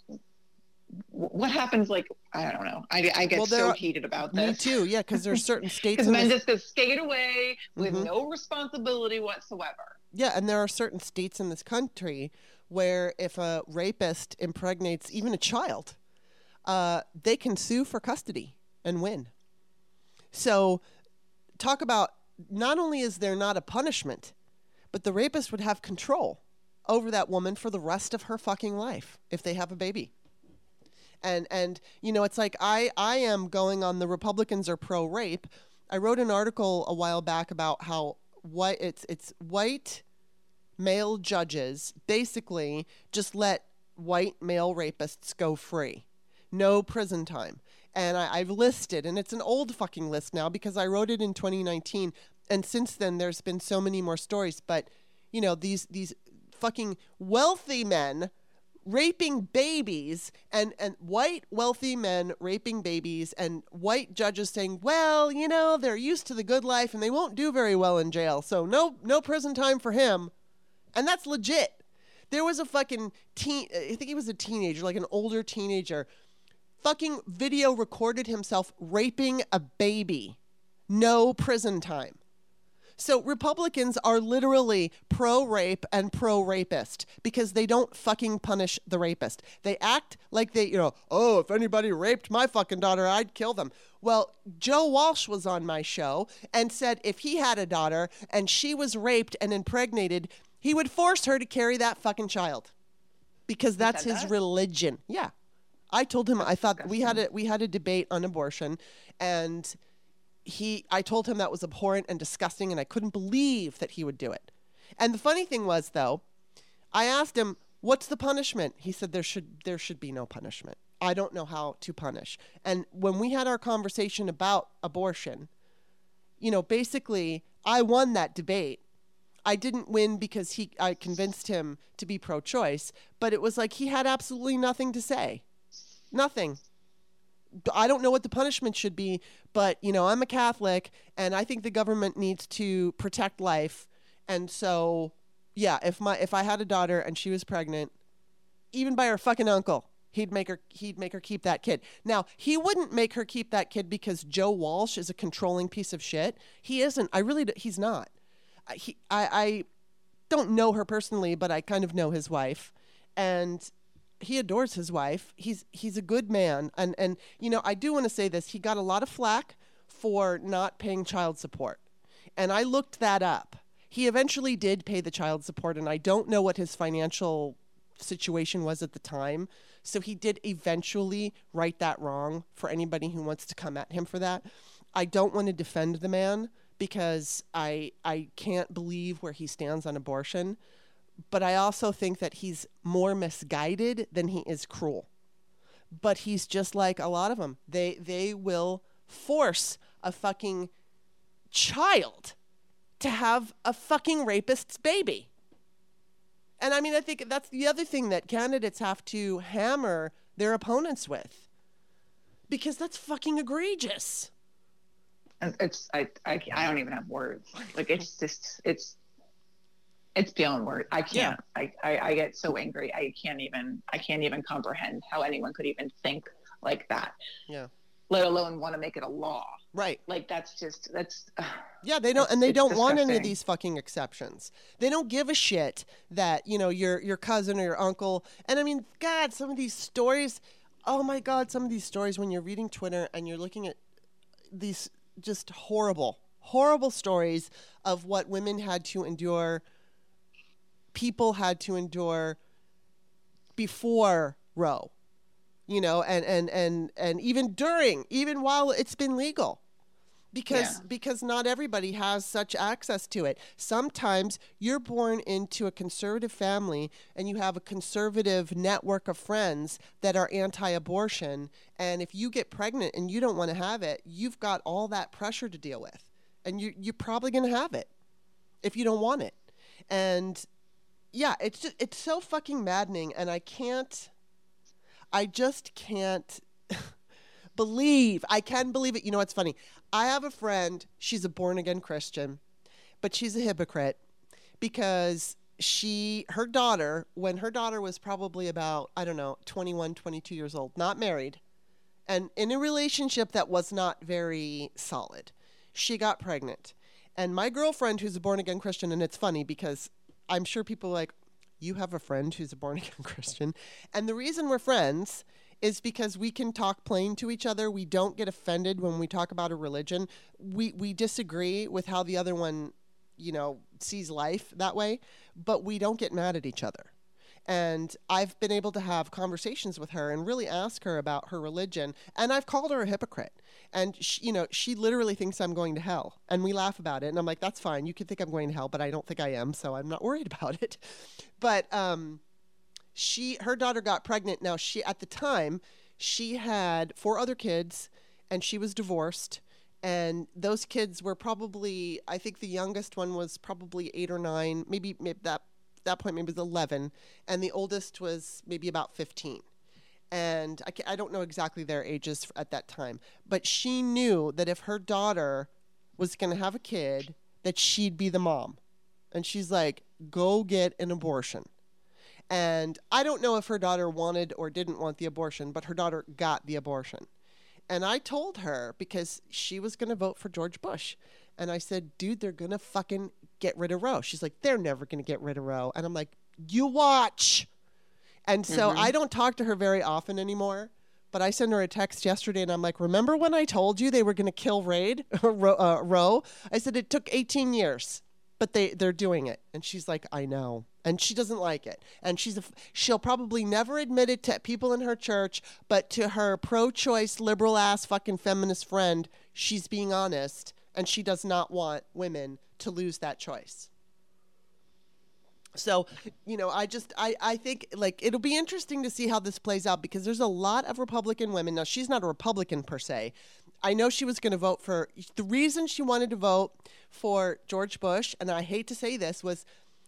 what happens like i don't know. I, I get well, so are, heated about this. me too. Yeah because there's certain states because men this... just skate away with mm-hmm. no responsibility whatsoever. Yeah and there are certain states in this country where if a rapist impregnates even a child uh, they can sue for custody and win. So talk about not only is there not a punishment but the rapist would have control over that woman for the rest of her fucking life if they have a baby and and you know it's like I I am going on the Republicans are pro rape. I wrote an article a while back about how what it's it's white male judges basically just let white male rapists go free. No prison time. And I, I've listed, and it's an old fucking list now because I wrote it in 2019. And since then, there's been so many more stories. But, you know, these, these fucking wealthy men raping babies and, and white wealthy men raping babies and white judges saying, well, you know, they're used to the good life and they won't do very well in jail. So no no prison time for him. And that's legit. There was a fucking teen I think he was a teenager, like an older teenager, fucking video recorded himself raping a baby. No prison time. So Republicans are literally pro rape and pro rapist because they don't fucking punish the rapist. They act like they, you know, oh, if anybody raped my fucking daughter, I'd kill them. Well, Joe Walsh was on my show and said if he had a daughter and she was raped and impregnated, he would force her to carry that fucking child because that's his that? religion. Yeah. I told him I thought we had a we had a debate on abortion and he I told him that was abhorrent and disgusting and I couldn't believe that he would do it. And the funny thing was though, I asked him, "What's the punishment?" He said there should there should be no punishment. I don't know how to punish. And when we had our conversation about abortion, you know, basically I won that debate. I didn't win because he I convinced him to be pro-choice, but it was like he had absolutely nothing to say. Nothing. I don't know what the punishment should be, but you know, I'm a Catholic and I think the government needs to protect life. And so, yeah, if my if I had a daughter and she was pregnant, even by her fucking uncle, he'd make her he'd make her keep that kid. Now, he wouldn't make her keep that kid because Joe Walsh is a controlling piece of shit. He isn't. I really he's not. He I I don't know her personally, but I kind of know his wife. And he adores his wife. He's he's a good man, and and you know I do want to say this. He got a lot of flack for not paying child support, and I looked that up. He eventually did pay the child support, and I don't know what his financial situation was at the time. So he did eventually right that wrong for anybody who wants to come at him for that. I don't want to defend the man because I I can't believe where he stands on abortion but I also think that he's more misguided than he is cruel. But he's just like a lot of them. They they will force a fucking child to have a fucking rapist's baby. And I mean, I think that's the other thing that candidates have to hammer their opponents with because that's fucking egregious. And It's I, I I don't even have words. Like it's just it's it's beyond words. I can't. I, I I get so angry. I can't even I can't even comprehend how anyone could even think like that. Yeah. Let alone want to make it a law. Right. Like that's just that's Yeah, they don't, and they don't want any of these fucking exceptions. They don't give a shit that you know your your cousin or your uncle. And I mean, God, some of these stories. Oh my God, some of these stories when you're reading Twitter and you're looking at these just horrible, horrible stories of what women had to endure, people had to endure before Roe. You know, and and and and even during, even while it's been legal because Yeah. because not everybody has such access to it. Sometimes you're born into a conservative family and you have a conservative network of friends that are anti-abortion and if you get pregnant and you don't want to have it, you've got all that pressure to deal with. And you you're probably going to have it if you don't want it. And yeah, it's just it's so fucking maddening and I can't I just can't believe. I can believe it. You know what's funny? I have a friend, she's a born again Christian, but she's a hypocrite because she her daughter when her daughter was probably about I don't know, 21, 22 years old, not married, and in a relationship that was not very solid. She got pregnant. And my girlfriend who's a born again Christian and it's funny because I'm sure people are like you have a friend who's a born again Christian. And the reason we're friends is because we can talk plain to each other. We don't get offended when we talk about a religion. We we disagree with how the other one, you know, sees life that way, but we don't get mad at each other. And I've been able to have conversations with her and really ask her about her religion. And I've called her a hypocrite. And she, you know, she literally thinks I'm going to hell. And we laugh about it. And I'm like, that's fine. You can think I'm going to hell, but I don't think I am. So I'm not worried about it. But um, she, her daughter got pregnant. Now she, at the time, she had four other kids, and she was divorced. And those kids were probably, I think the youngest one was probably eight or nine, maybe, maybe that that point maybe was 11 and the oldest was maybe about 15 and I, I don't know exactly their ages at that time but she knew that if her daughter was going to have a kid that she'd be the mom and she's like go get an abortion and i don't know if her daughter wanted or didn't want the abortion but her daughter got the abortion and I told her because she was going to vote for George Bush. And I said, dude, they're going to fucking get rid of Roe. She's like, they're never going to get rid of Roe. And I'm like, you watch. And so I don't talk to her very often anymore. But I sent her a text yesterday and I'm like, remember when I told you they were going to kill Raid, Ro- uh, Roe? I said, it took 18 years, but they, they're doing it. And she's like, I know. And she doesn't like it. And she's a, she'll probably never admit it to people in her church, but to her pro choice, liberal ass fucking feminist friend, she's being honest. And she does not want women to lose that choice. So, you know, I just I, I think like it'll be interesting to see how this plays out because there's a lot of Republican women. Now she's not a Republican per se. I know she was going to vote for the reason she wanted to vote for George Bush, and I hate to say this, was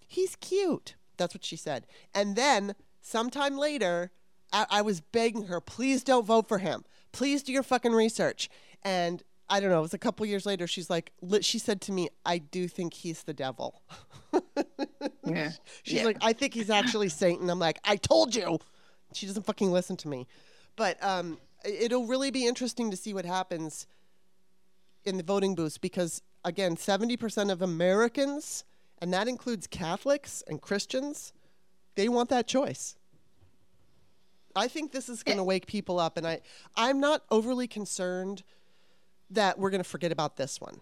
he's cute. That's what she said. And then sometime later, I, I was begging her, please don't vote for him. Please do your fucking research. And I don't know, it was a couple years later, she's like, she said to me, I do think he's the devil. Yeah. She's Yeah. like, I think he's actually Satan. I'm like, I told you. She doesn't fucking listen to me. But um, it'll really be interesting to see what happens in the voting booths because, again, 70% of Americans, and that includes Catholics and Christians, they want that choice. I think this is going to wake people up, and I, I'm not overly concerned that we're going to forget about this one.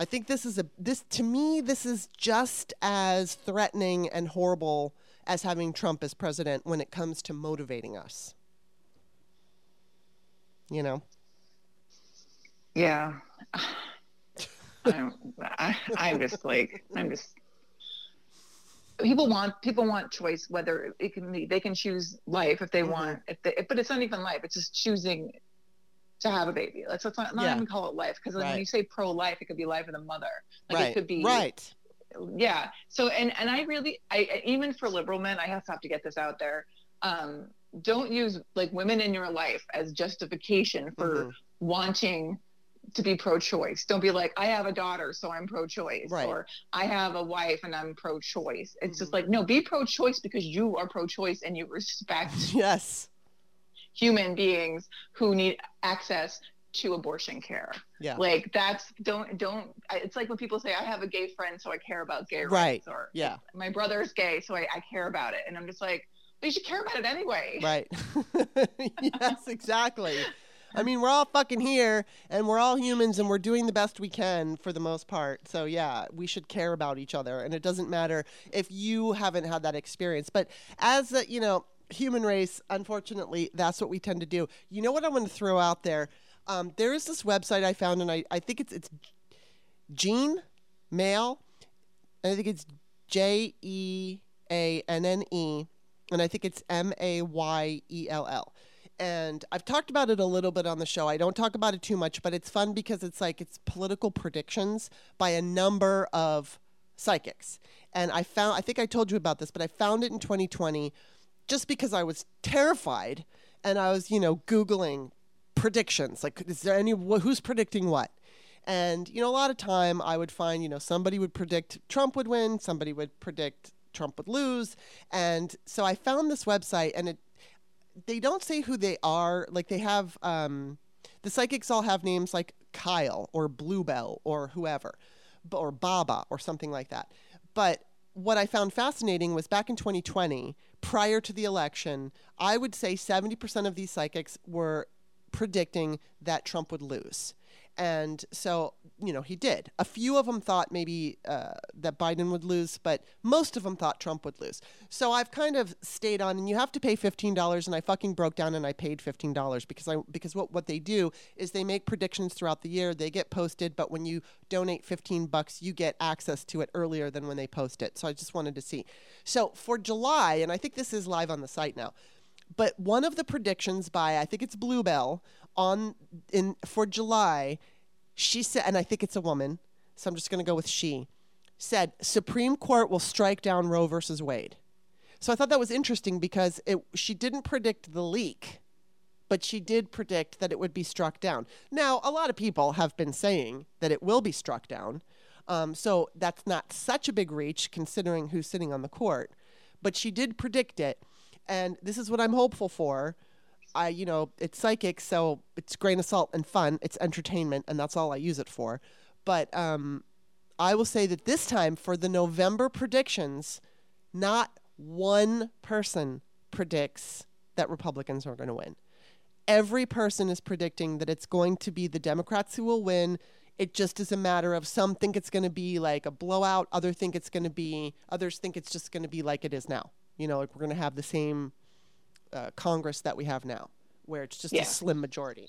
I think this is a this to me this is just as threatening and horrible as having Trump as president when it comes to motivating us. You know. Yeah. I'm, I, I'm just like, I'm just. People want people want choice. Whether it can be, they can choose life if they Mhm. want. If they, but it's not even life. It's just choosing to have a baby. Let's, let's not, not Yeah. even call it life because Right. when you say pro life, it could be life of the mother. Like right. it could be right. yeah. So and and I really I even for liberal men, I have to have to get this out there. Um, don't use like women in your life as justification for mm-hmm. wanting to be pro-choice. Don't be like, I have a daughter, so I'm pro-choice, right. or I have a wife and I'm pro-choice. It's mm-hmm. just like, no, be pro-choice because you are pro-choice and you respect yes human beings who need access to abortion care. Yeah. Like that's don't don't it's like when people say I have a gay friend so I care about gay right. rights or yeah. my brother's gay so I, I care about it. And I'm just like, you should care about it anyway. Right. yes, exactly. I mean, we're all fucking here and we're all humans and we're doing the best we can for the most part. So, yeah, we should care about each other. And it doesn't matter if you haven't had that experience. But as a, you know, human race, unfortunately, that's what we tend to do. You know what I'm going to throw out there? Um, there is this website I found, and I, I think it's it's Jeanne Mayell. I think it's J E A N N E, and I think it's M A Y E L L. And I've talked about it a little bit on the show. I don't talk about it too much, but it's fun because it's like it's political predictions by a number of psychics. And I found, I think I told you about this, but I found it in 2020 just because I was terrified and I was, you know, Googling predictions. Like, is there any who's predicting what? And you know, a lot of time I would find, you know, somebody would predict Trump would win, somebody would predict Trump would lose, and so I found this website, and it they don't say who they are. Like they have um, the psychics all have names like Kyle or Bluebell or whoever, or Baba or something like that. But what I found fascinating was back in 2020, prior to the election, I would say 70% of these psychics were predicting that Trump would lose. And so, you know, he did. A few of them thought maybe uh, that Biden would lose, but most of them thought Trump would lose. So I've kind of stayed on, and you have to pay fifteen dollars, and I fucking broke down and I paid fifteen dollars because I because what what they do is they make predictions throughout the year. They get posted, but when you donate fifteen bucks, you get access to it earlier than when they post it. So I just wanted to see. So for July, and I think this is live on the site now but one of the predictions by I think it's Bluebell on in for July, she said, and I think it's a woman, so I'm just going to go with she, said Supreme Court will strike down Roe versus Wade. So I thought that was interesting because it, she didn't predict the leak, but she did predict that it would be struck down. Now, a lot of people have been saying that it will be struck down. Um, so that's not such a big reach considering who's sitting on the court. But she did predict it. And this is what I'm hopeful for I, you know, it's psychic, so it's grain of salt and fun. It's entertainment, and that's all I use it for. But um, I will say that this time for the November predictions, not one person predicts that Republicans are going to win. Every person is predicting that it's going to be the Democrats who will win. It just is a matter of some think it's going to be like a blowout, other think it's going to be, others think it's just going to be like it is now. You know, like we're going to have the same uh, Congress that we have now, where it's just yeah. a slim majority.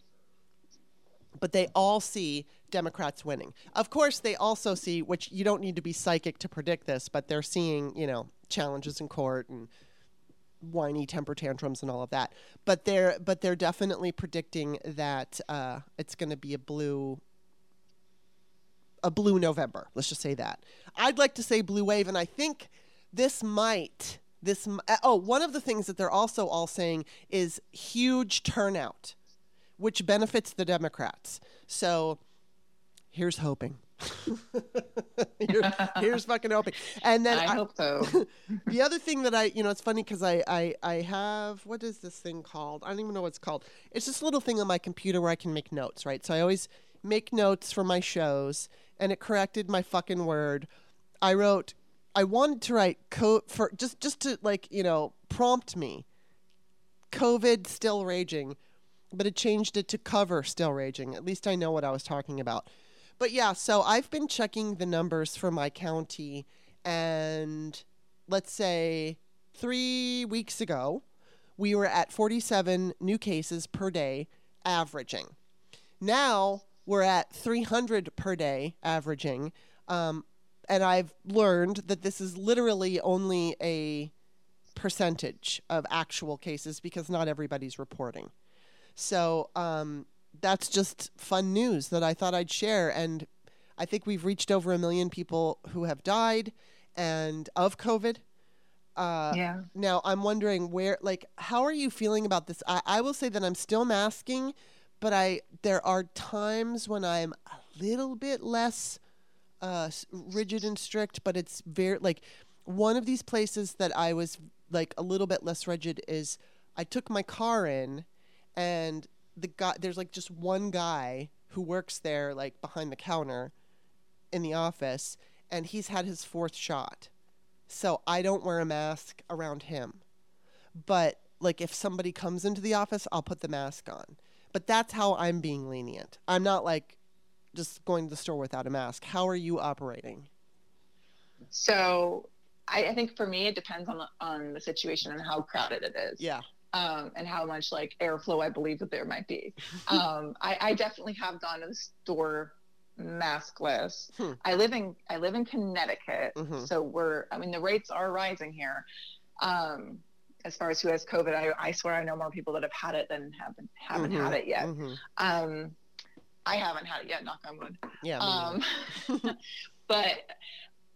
But they all see Democrats winning. Of course, they also see, which you don't need to be psychic to predict this, but they're seeing, you know, challenges in court and whiny temper tantrums and all of that. But they're but they're definitely predicting that uh, it's going to be a blue a blue November. Let's just say that. I'd like to say blue wave, and I think this might this uh, oh one of the things that they're also all saying is huge turnout which benefits the democrats. So here's hoping. Here, here's fucking hoping. And then i, I hope so. The other thing that i you know it's funny because I, I i have what is this thing called? I don't even know what it's called. It's this little thing on my computer where i can make notes right? So i always make notes for my shows and it corrected my fucking word. I wrote I wanted to write co- for just just to like you know prompt me. COVID still raging, but it changed it to cover still raging. At least I know what I was talking about. But yeah, so I've been checking the numbers for my county, and let's say three weeks ago, we were at 47 new cases per day, averaging. Now we're at 300 per day, averaging. Um, and I've learned that this is literally only a percentage of actual cases because not everybody's reporting. So um, that's just fun news that I thought I'd share. And I think we've reached over a million people who have died and of COVID. Uh, yeah. Now I'm wondering where, like, how are you feeling about this? I, I will say that I'm still masking, but I there are times when I'm a little bit less uh, rigid and strict. But it's very like one of these places that I was like a little bit less rigid is I took my car in, and the guy there's like just one guy who works there like behind the counter in the office, and he's had his fourth shot so I don't wear a mask around him. But like if somebody comes into the office, I'll put the mask on. But that's how I'm being lenient. I'm not like just going to the store without a mask. How are you operating? So I, I think for me, it depends on the, on the situation and how crowded it is. Yeah. Um, and how much like airflow I believe that there might be. um, I, I definitely have gone to the store maskless. Hmm. I live in I live in Connecticut, Mhm. so we're I mean the rates are rising here. Um, as far as who has COVID, I, I swear I know more people that have had it than haven't haven't Mhm. had it yet. Mhm. I haven't had it yet, knock on wood. Yeah. Um, but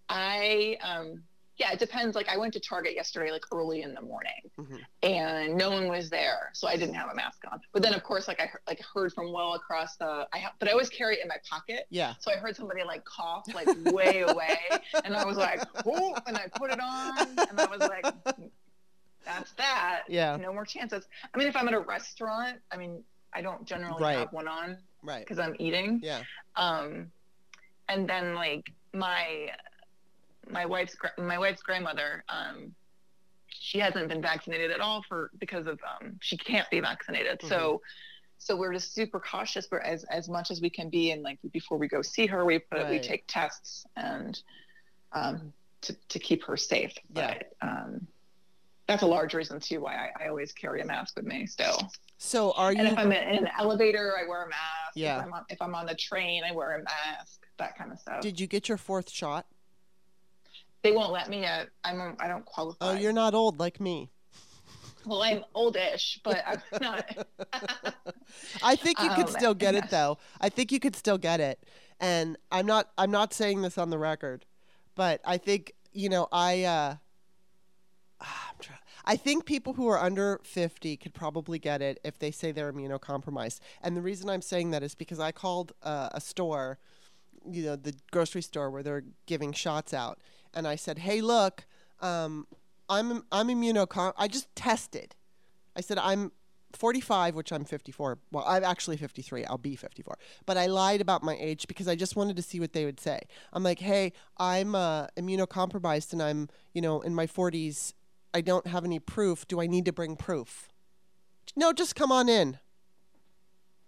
I, um, yeah, it depends. Like I went to Target yesterday, like early in the morning, Mhm. and no one was there, so I didn't have a mask on. But then, of course, like I heard, like heard from well across the, I have, but I always carry it in my pocket. yeah. So I heard somebody like cough like way away, and I was like, oh, and I put it on, and I was like, that's that. Yeah. No more chances. I mean, if I'm at a restaurant, I mean, I don't generally Right. have one on Right. because I'm eating. Yeah. Um, and then like my my wife's my wife's grandmother, um, she hasn't been vaccinated at all for because of um, she can't be vaccinated. So Mm-hmm. so we're just super cautious for as as much as we can be. And like before we go see her, we put we take tests and um, to to keep her safe. Yeah. But um, that's a large reason too why I, I always carry a mask with me still. So are you? And if I'm in an elevator, I wear a mask. Yeah. If I'm on, if I'm on the train, I wear a mask. That kind of stuff. did you get your fourth shot? they won't let me yet. I'm I don't qualify. Oh, you're not old like me. well, I'm oldish, but I'm not. I think you could Um, still get it though. I think you could still get it. And I'm not I'm not saying this on the record, but I think, you know, I uh I think people who are under 50 could probably get it if they say they're immunocompromised. And the reason I'm saying that is because I called uh, a store, you know, the grocery store where they're giving shots out, and I said, "Hey, look, um, I'm I'm immunocom. I just tested. I said I'm 45, which I'm 54. Well, I'm actually 53. I'll be 54. But I lied about my age because I just wanted to see what they would say. I'm like, hey, I'm uh, immunocompromised and I'm, you know, in my 40s. I don't have any proof. Do I need to bring proof? No, just come on in.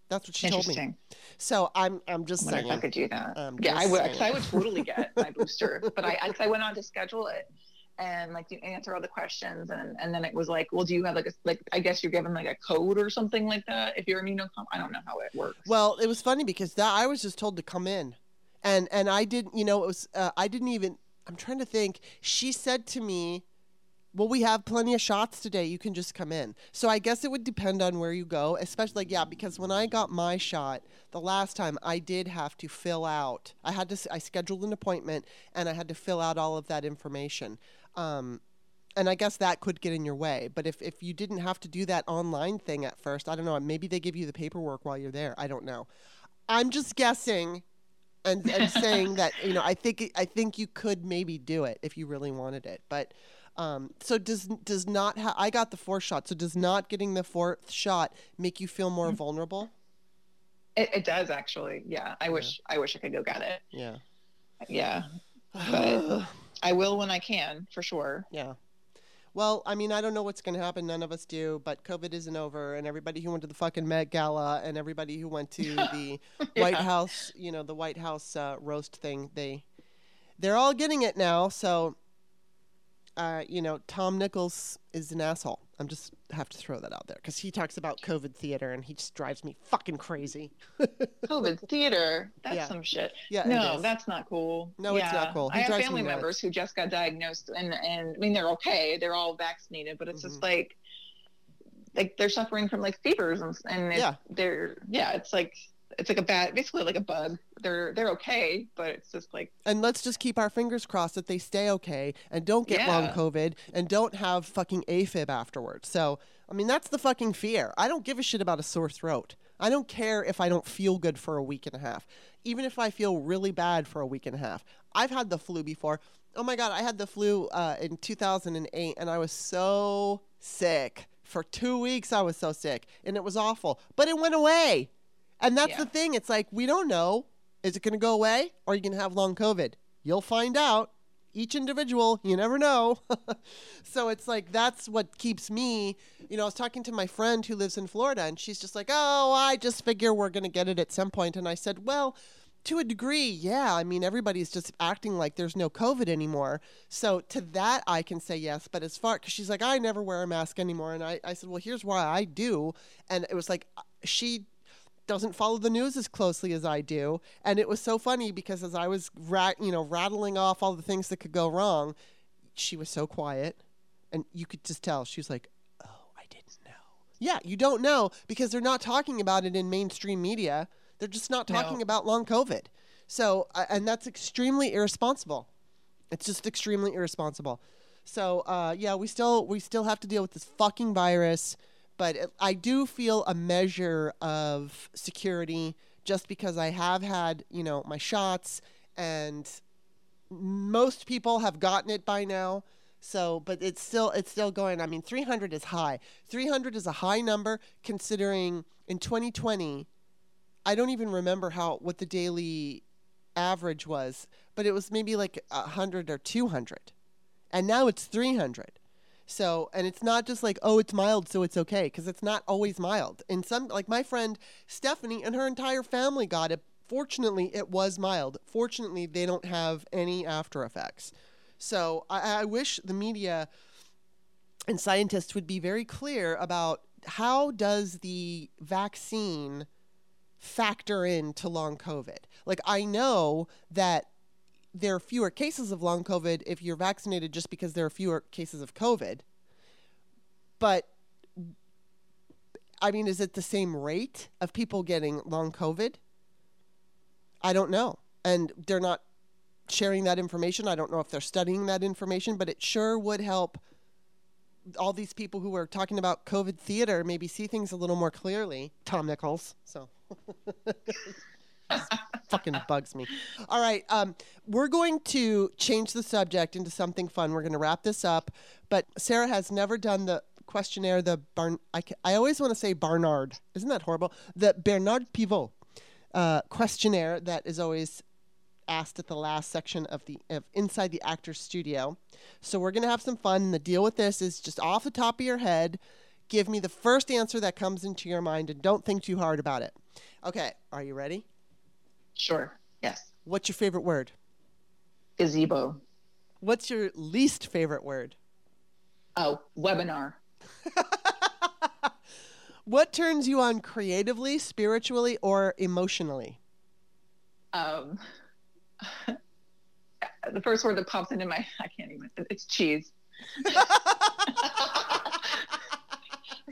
That's what she told me. Interesting. So I'm I'm I just wonder if I could do that. I'm yeah, I would. I would totally get my booster, but I, I, I went on to schedule it, and like you answer all the questions, and and then it was like, well, do you have like a like? I guess you're given like a code or something like that if you're immunocom. I don't know how it works. Well, it was funny because that I was just told to come in, and and I didn't. You know, it was uh, I didn't even. I'm trying to think. She said to me, "Well, we have plenty of shots today. You can just come in." So I guess it would depend on where you go, especially like yeah, because when I got my shot the last time, I did have to fill out. I had to. I scheduled an appointment and I had to fill out all of that information. Um, and I guess that could get in your way. But if, if you didn't have to do that online thing at first, I don't know. Maybe they give you the paperwork while you're there. I don't know. I'm just guessing and, and saying that you know I think I think you could maybe do it if you really wanted it. But um, so does does not ha- I got the fourth shot. So does not getting the fourth shot make you feel more vulnerable? it, it does actually. Yeah, I wish I wish I could go get it. Yeah. Yeah, But- I will when I can for sure. Yeah. Well, I mean, I don't know what's going to happen. None of us do. But COVID isn't over, and everybody who went to the fucking Met Gala and everybody who went to the White House, you know, the White House uh, roast thing, they they're all getting it now. So, uh, you know, Tom Nichols is an asshole. I'm just have to throw that out there because he talks about COVID theater and he just drives me fucking crazy. COVID theater. That's Yeah. some shit. Yeah, no, that's not cool. No, it's not cool. He I have me family members who just got diagnosed, and and I mean they're okay. They're all vaccinated, but it's Mm-hmm. just like like they're suffering from like fevers and and Yeah. they're yeah. It's like it's like a bad, basically like a bug. They're they're okay, but it's just like. And let's just keep our fingers crossed that they stay okay and don't get long COVID and don't have fucking AFib afterwards. So, I mean, that's the fucking fear. I don't give a shit about a sore throat. I don't care if I don't feel good for a week and a half, even if I feel really bad for a week and a half. I've had the flu before. Oh my God, I had the flu uh, in 2008 and I was so sick. For two weeks, I was so sick and it was awful, but it went away. And that's Yeah. the thing. It's like, we don't know. Is it going to go away or are you going to have long COVID? You'll find out. Each individual, you never know. so it's like, that's what keeps me. You know, I was talking to my friend who lives in Florida and she's just like, oh, I just figure we're going to get it at some point. And I said, well, to a degree, yeah. I mean, everybody's just acting like there's no COVID anymore. So to that, I can say yes. But as far, because she's like, I never wear a mask anymore. And I, I said, well, here's why I do. And it was like, uh, she doesn't follow the news as closely as I do. And it was so funny because as I was, ra- you know, rattling off all the things that could go wrong, she was so quiet. And you could just tell she was like, oh, I didn't know. Yeah, you don't know because they're not talking about it in mainstream media. They're just not talking No. about long COVID. So, uh, and that's extremely irresponsible. It's just extremely irresponsible. So, uh, yeah, we still we still have to deal with this fucking virus, but it, I do feel a measure of security just because I have had you know my shots, and most people have gotten it by now. So, but it's still it's still going. I mean, 300 is high. 300 is a high number considering in 2020, I don't even remember how what the daily average was, but it was maybe like 100 or 200. And now it's 300. So, and it's not just like, oh, it's mild, so it's okay, because it's not always mild. And some, like my friend Stephanie and her entire family got it. Fortunately, it was mild. Fortunately, they don't have any after effects. So, I, I wish the media and scientists would be very clear about how does the vaccine factor into long COVID. Like I know that there are fewer cases of long COVID if you're vaccinated just because there are fewer cases of COVID. But I mean, is it the same rate of people getting long COVID? I don't know. And they're not sharing that information. I don't know if they're studying that information, but it sure would help all these people who are talking about COVID theater maybe see things a little more clearly. Tom Nichols. So fucking bugs me. All right, um, we're going to change the subject into something fun. We're going to wrap this up, but Sarah has never done the questionnaire. The Barn. I, I always want to say Barnard. Isn't that horrible? The Bernard Pivot uh, questionnaire that is always asked at the last section of the of inside the actor's studio. So we're gonna have some fun. And the deal with this is just off the top of your head, give me the first answer that comes into your mind, and don't think too hard about it. Okay, are you ready? Sure. Yes. What's your favorite word? Gazebo. What's your least favorite word? Oh, webinar. What turns you on creatively, spiritually, or emotionally? Um, the first word that pops into my I can't even. It's cheese. I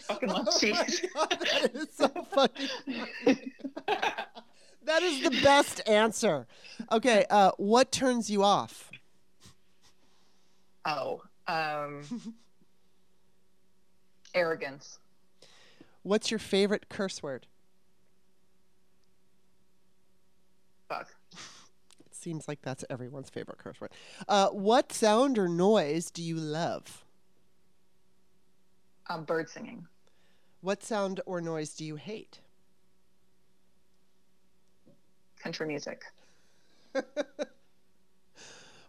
fucking love cheese. Oh my God, that is so fucking. That is the best answer. Okay, uh, what turns you off? Oh, um, arrogance. What's your favorite curse word? Fuck. It seems like that's everyone's favorite curse word. Uh, what sound or noise do you love? Um, bird singing. What sound or noise do you hate? Country music.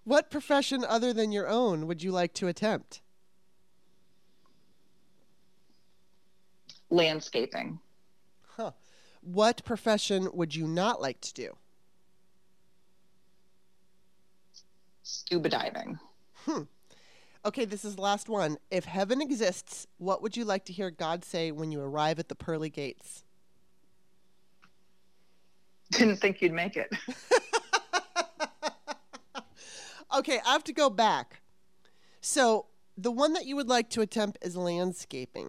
What profession other than your own would you like to attempt? Landscaping. Huh. What profession would you not like to do? Scuba diving. Hmm. Okay, this is the last one. If heaven exists, what would you like to hear God say when you arrive at the pearly gates? Didn't think you'd make it. Okay, I have to go back. So, the one that you would like to attempt is landscaping.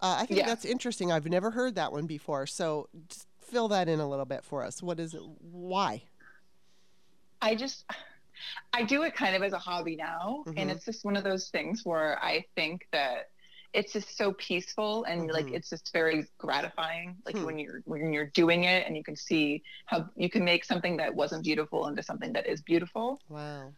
Uh, I think Yeah. that's interesting. I've never heard that one before. So, just fill that in a little bit for us. What is it? Why? I just I do it kind of as a hobby now, Mhm. and it's just one of those things where I think that it's just so peaceful and like Mhm. it's just very gratifying like Hmm. when you're when you're doing it and you can see how you can make something that wasn't beautiful into something that is beautiful Wow.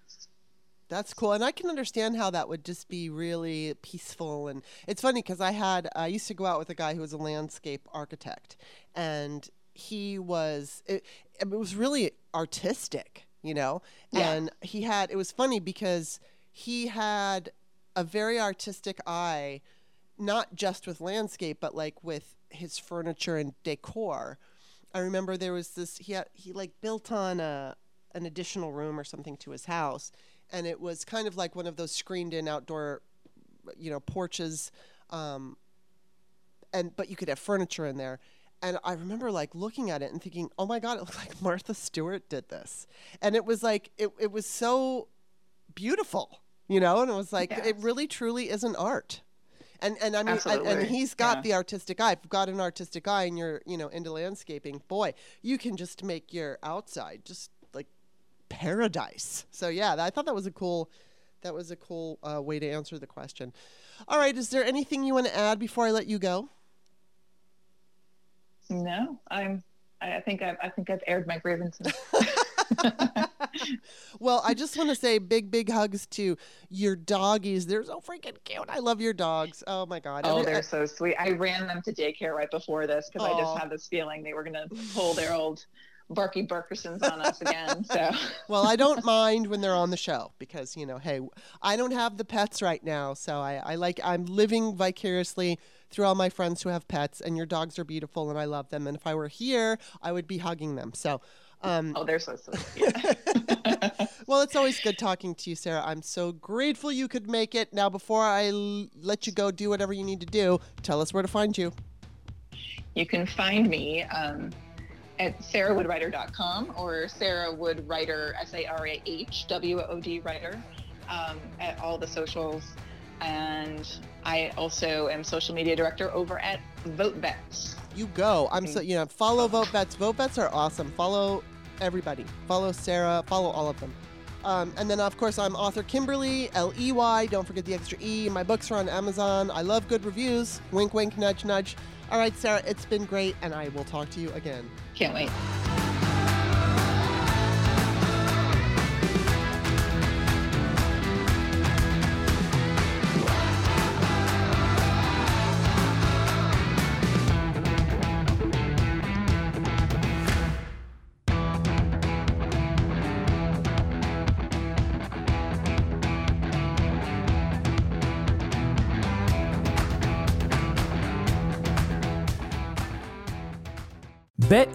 That's cool. And I can understand how that would just be really peaceful. And it's funny because I had, I used to go out with a guy who was a landscape architect. And he was, it, it was really artistic, you know? Yeah. And he had, it was funny because he had a very artistic eye, not just with landscape, but like with his furniture and decor. I remember there was this, he had, he like built on a, an additional room or something to his house and it was kind of like one of those screened in outdoor you know porches um, and but you could have furniture in there. And i remember like looking at it and thinking oh my god it looks like martha stewart did this. And it was like it, it was so beautiful you know? And it was like it really truly is an art and and I mean, and, and he's got Yeah. the artistic eye. If you've got an artistic eye and you're, you know, into landscaping, boy, you can just make your outside just like paradise. So yeah, I thought that was a cool, that was a cool uh, way to answer the question. All right, is there anything you want to add before I let you go? no i'm i I think I've, I think I've aired my grievances. Well, I just want to say big, big hugs to your doggies. They're so freaking cute. I love your dogs. Oh my god. oh, they're so sweet. I ran them to daycare right before this because I just had this feeling they were going to pull their old Barky Burkersons on us again. So well, I don't mind when they're on the show because you know, hey, I don't have the pets right now, so I, I like I'm living vicariously through all my friends who have pets, and your dogs are beautiful, and I love them. And if I were here, I would be hugging them. So, um, oh, they're so sweet. Yeah. well, it's always good talking to you, Sarah. I'm so grateful you could make it. Now, before I l- let you go do whatever you need to do, tell us where to find you. you can find me um, at sarahwoodwriter.com or Sarah Wood Writer, S A R A H W O D Writer, um, at all the socials. And I also am social media director over at VoteVets. You go. I'm so you know. Follow VoteVets. VoteVets are awesome. Follow everybody. Follow Sarah. Follow all of them. Um, and then of course I'm author Kimberly L E Y. Don't forget the extra E. My books are on Amazon. I love good reviews. Wink, wink, nudge, nudge. All right, Sarah. It's been great, and I will talk to you again. Can't wait.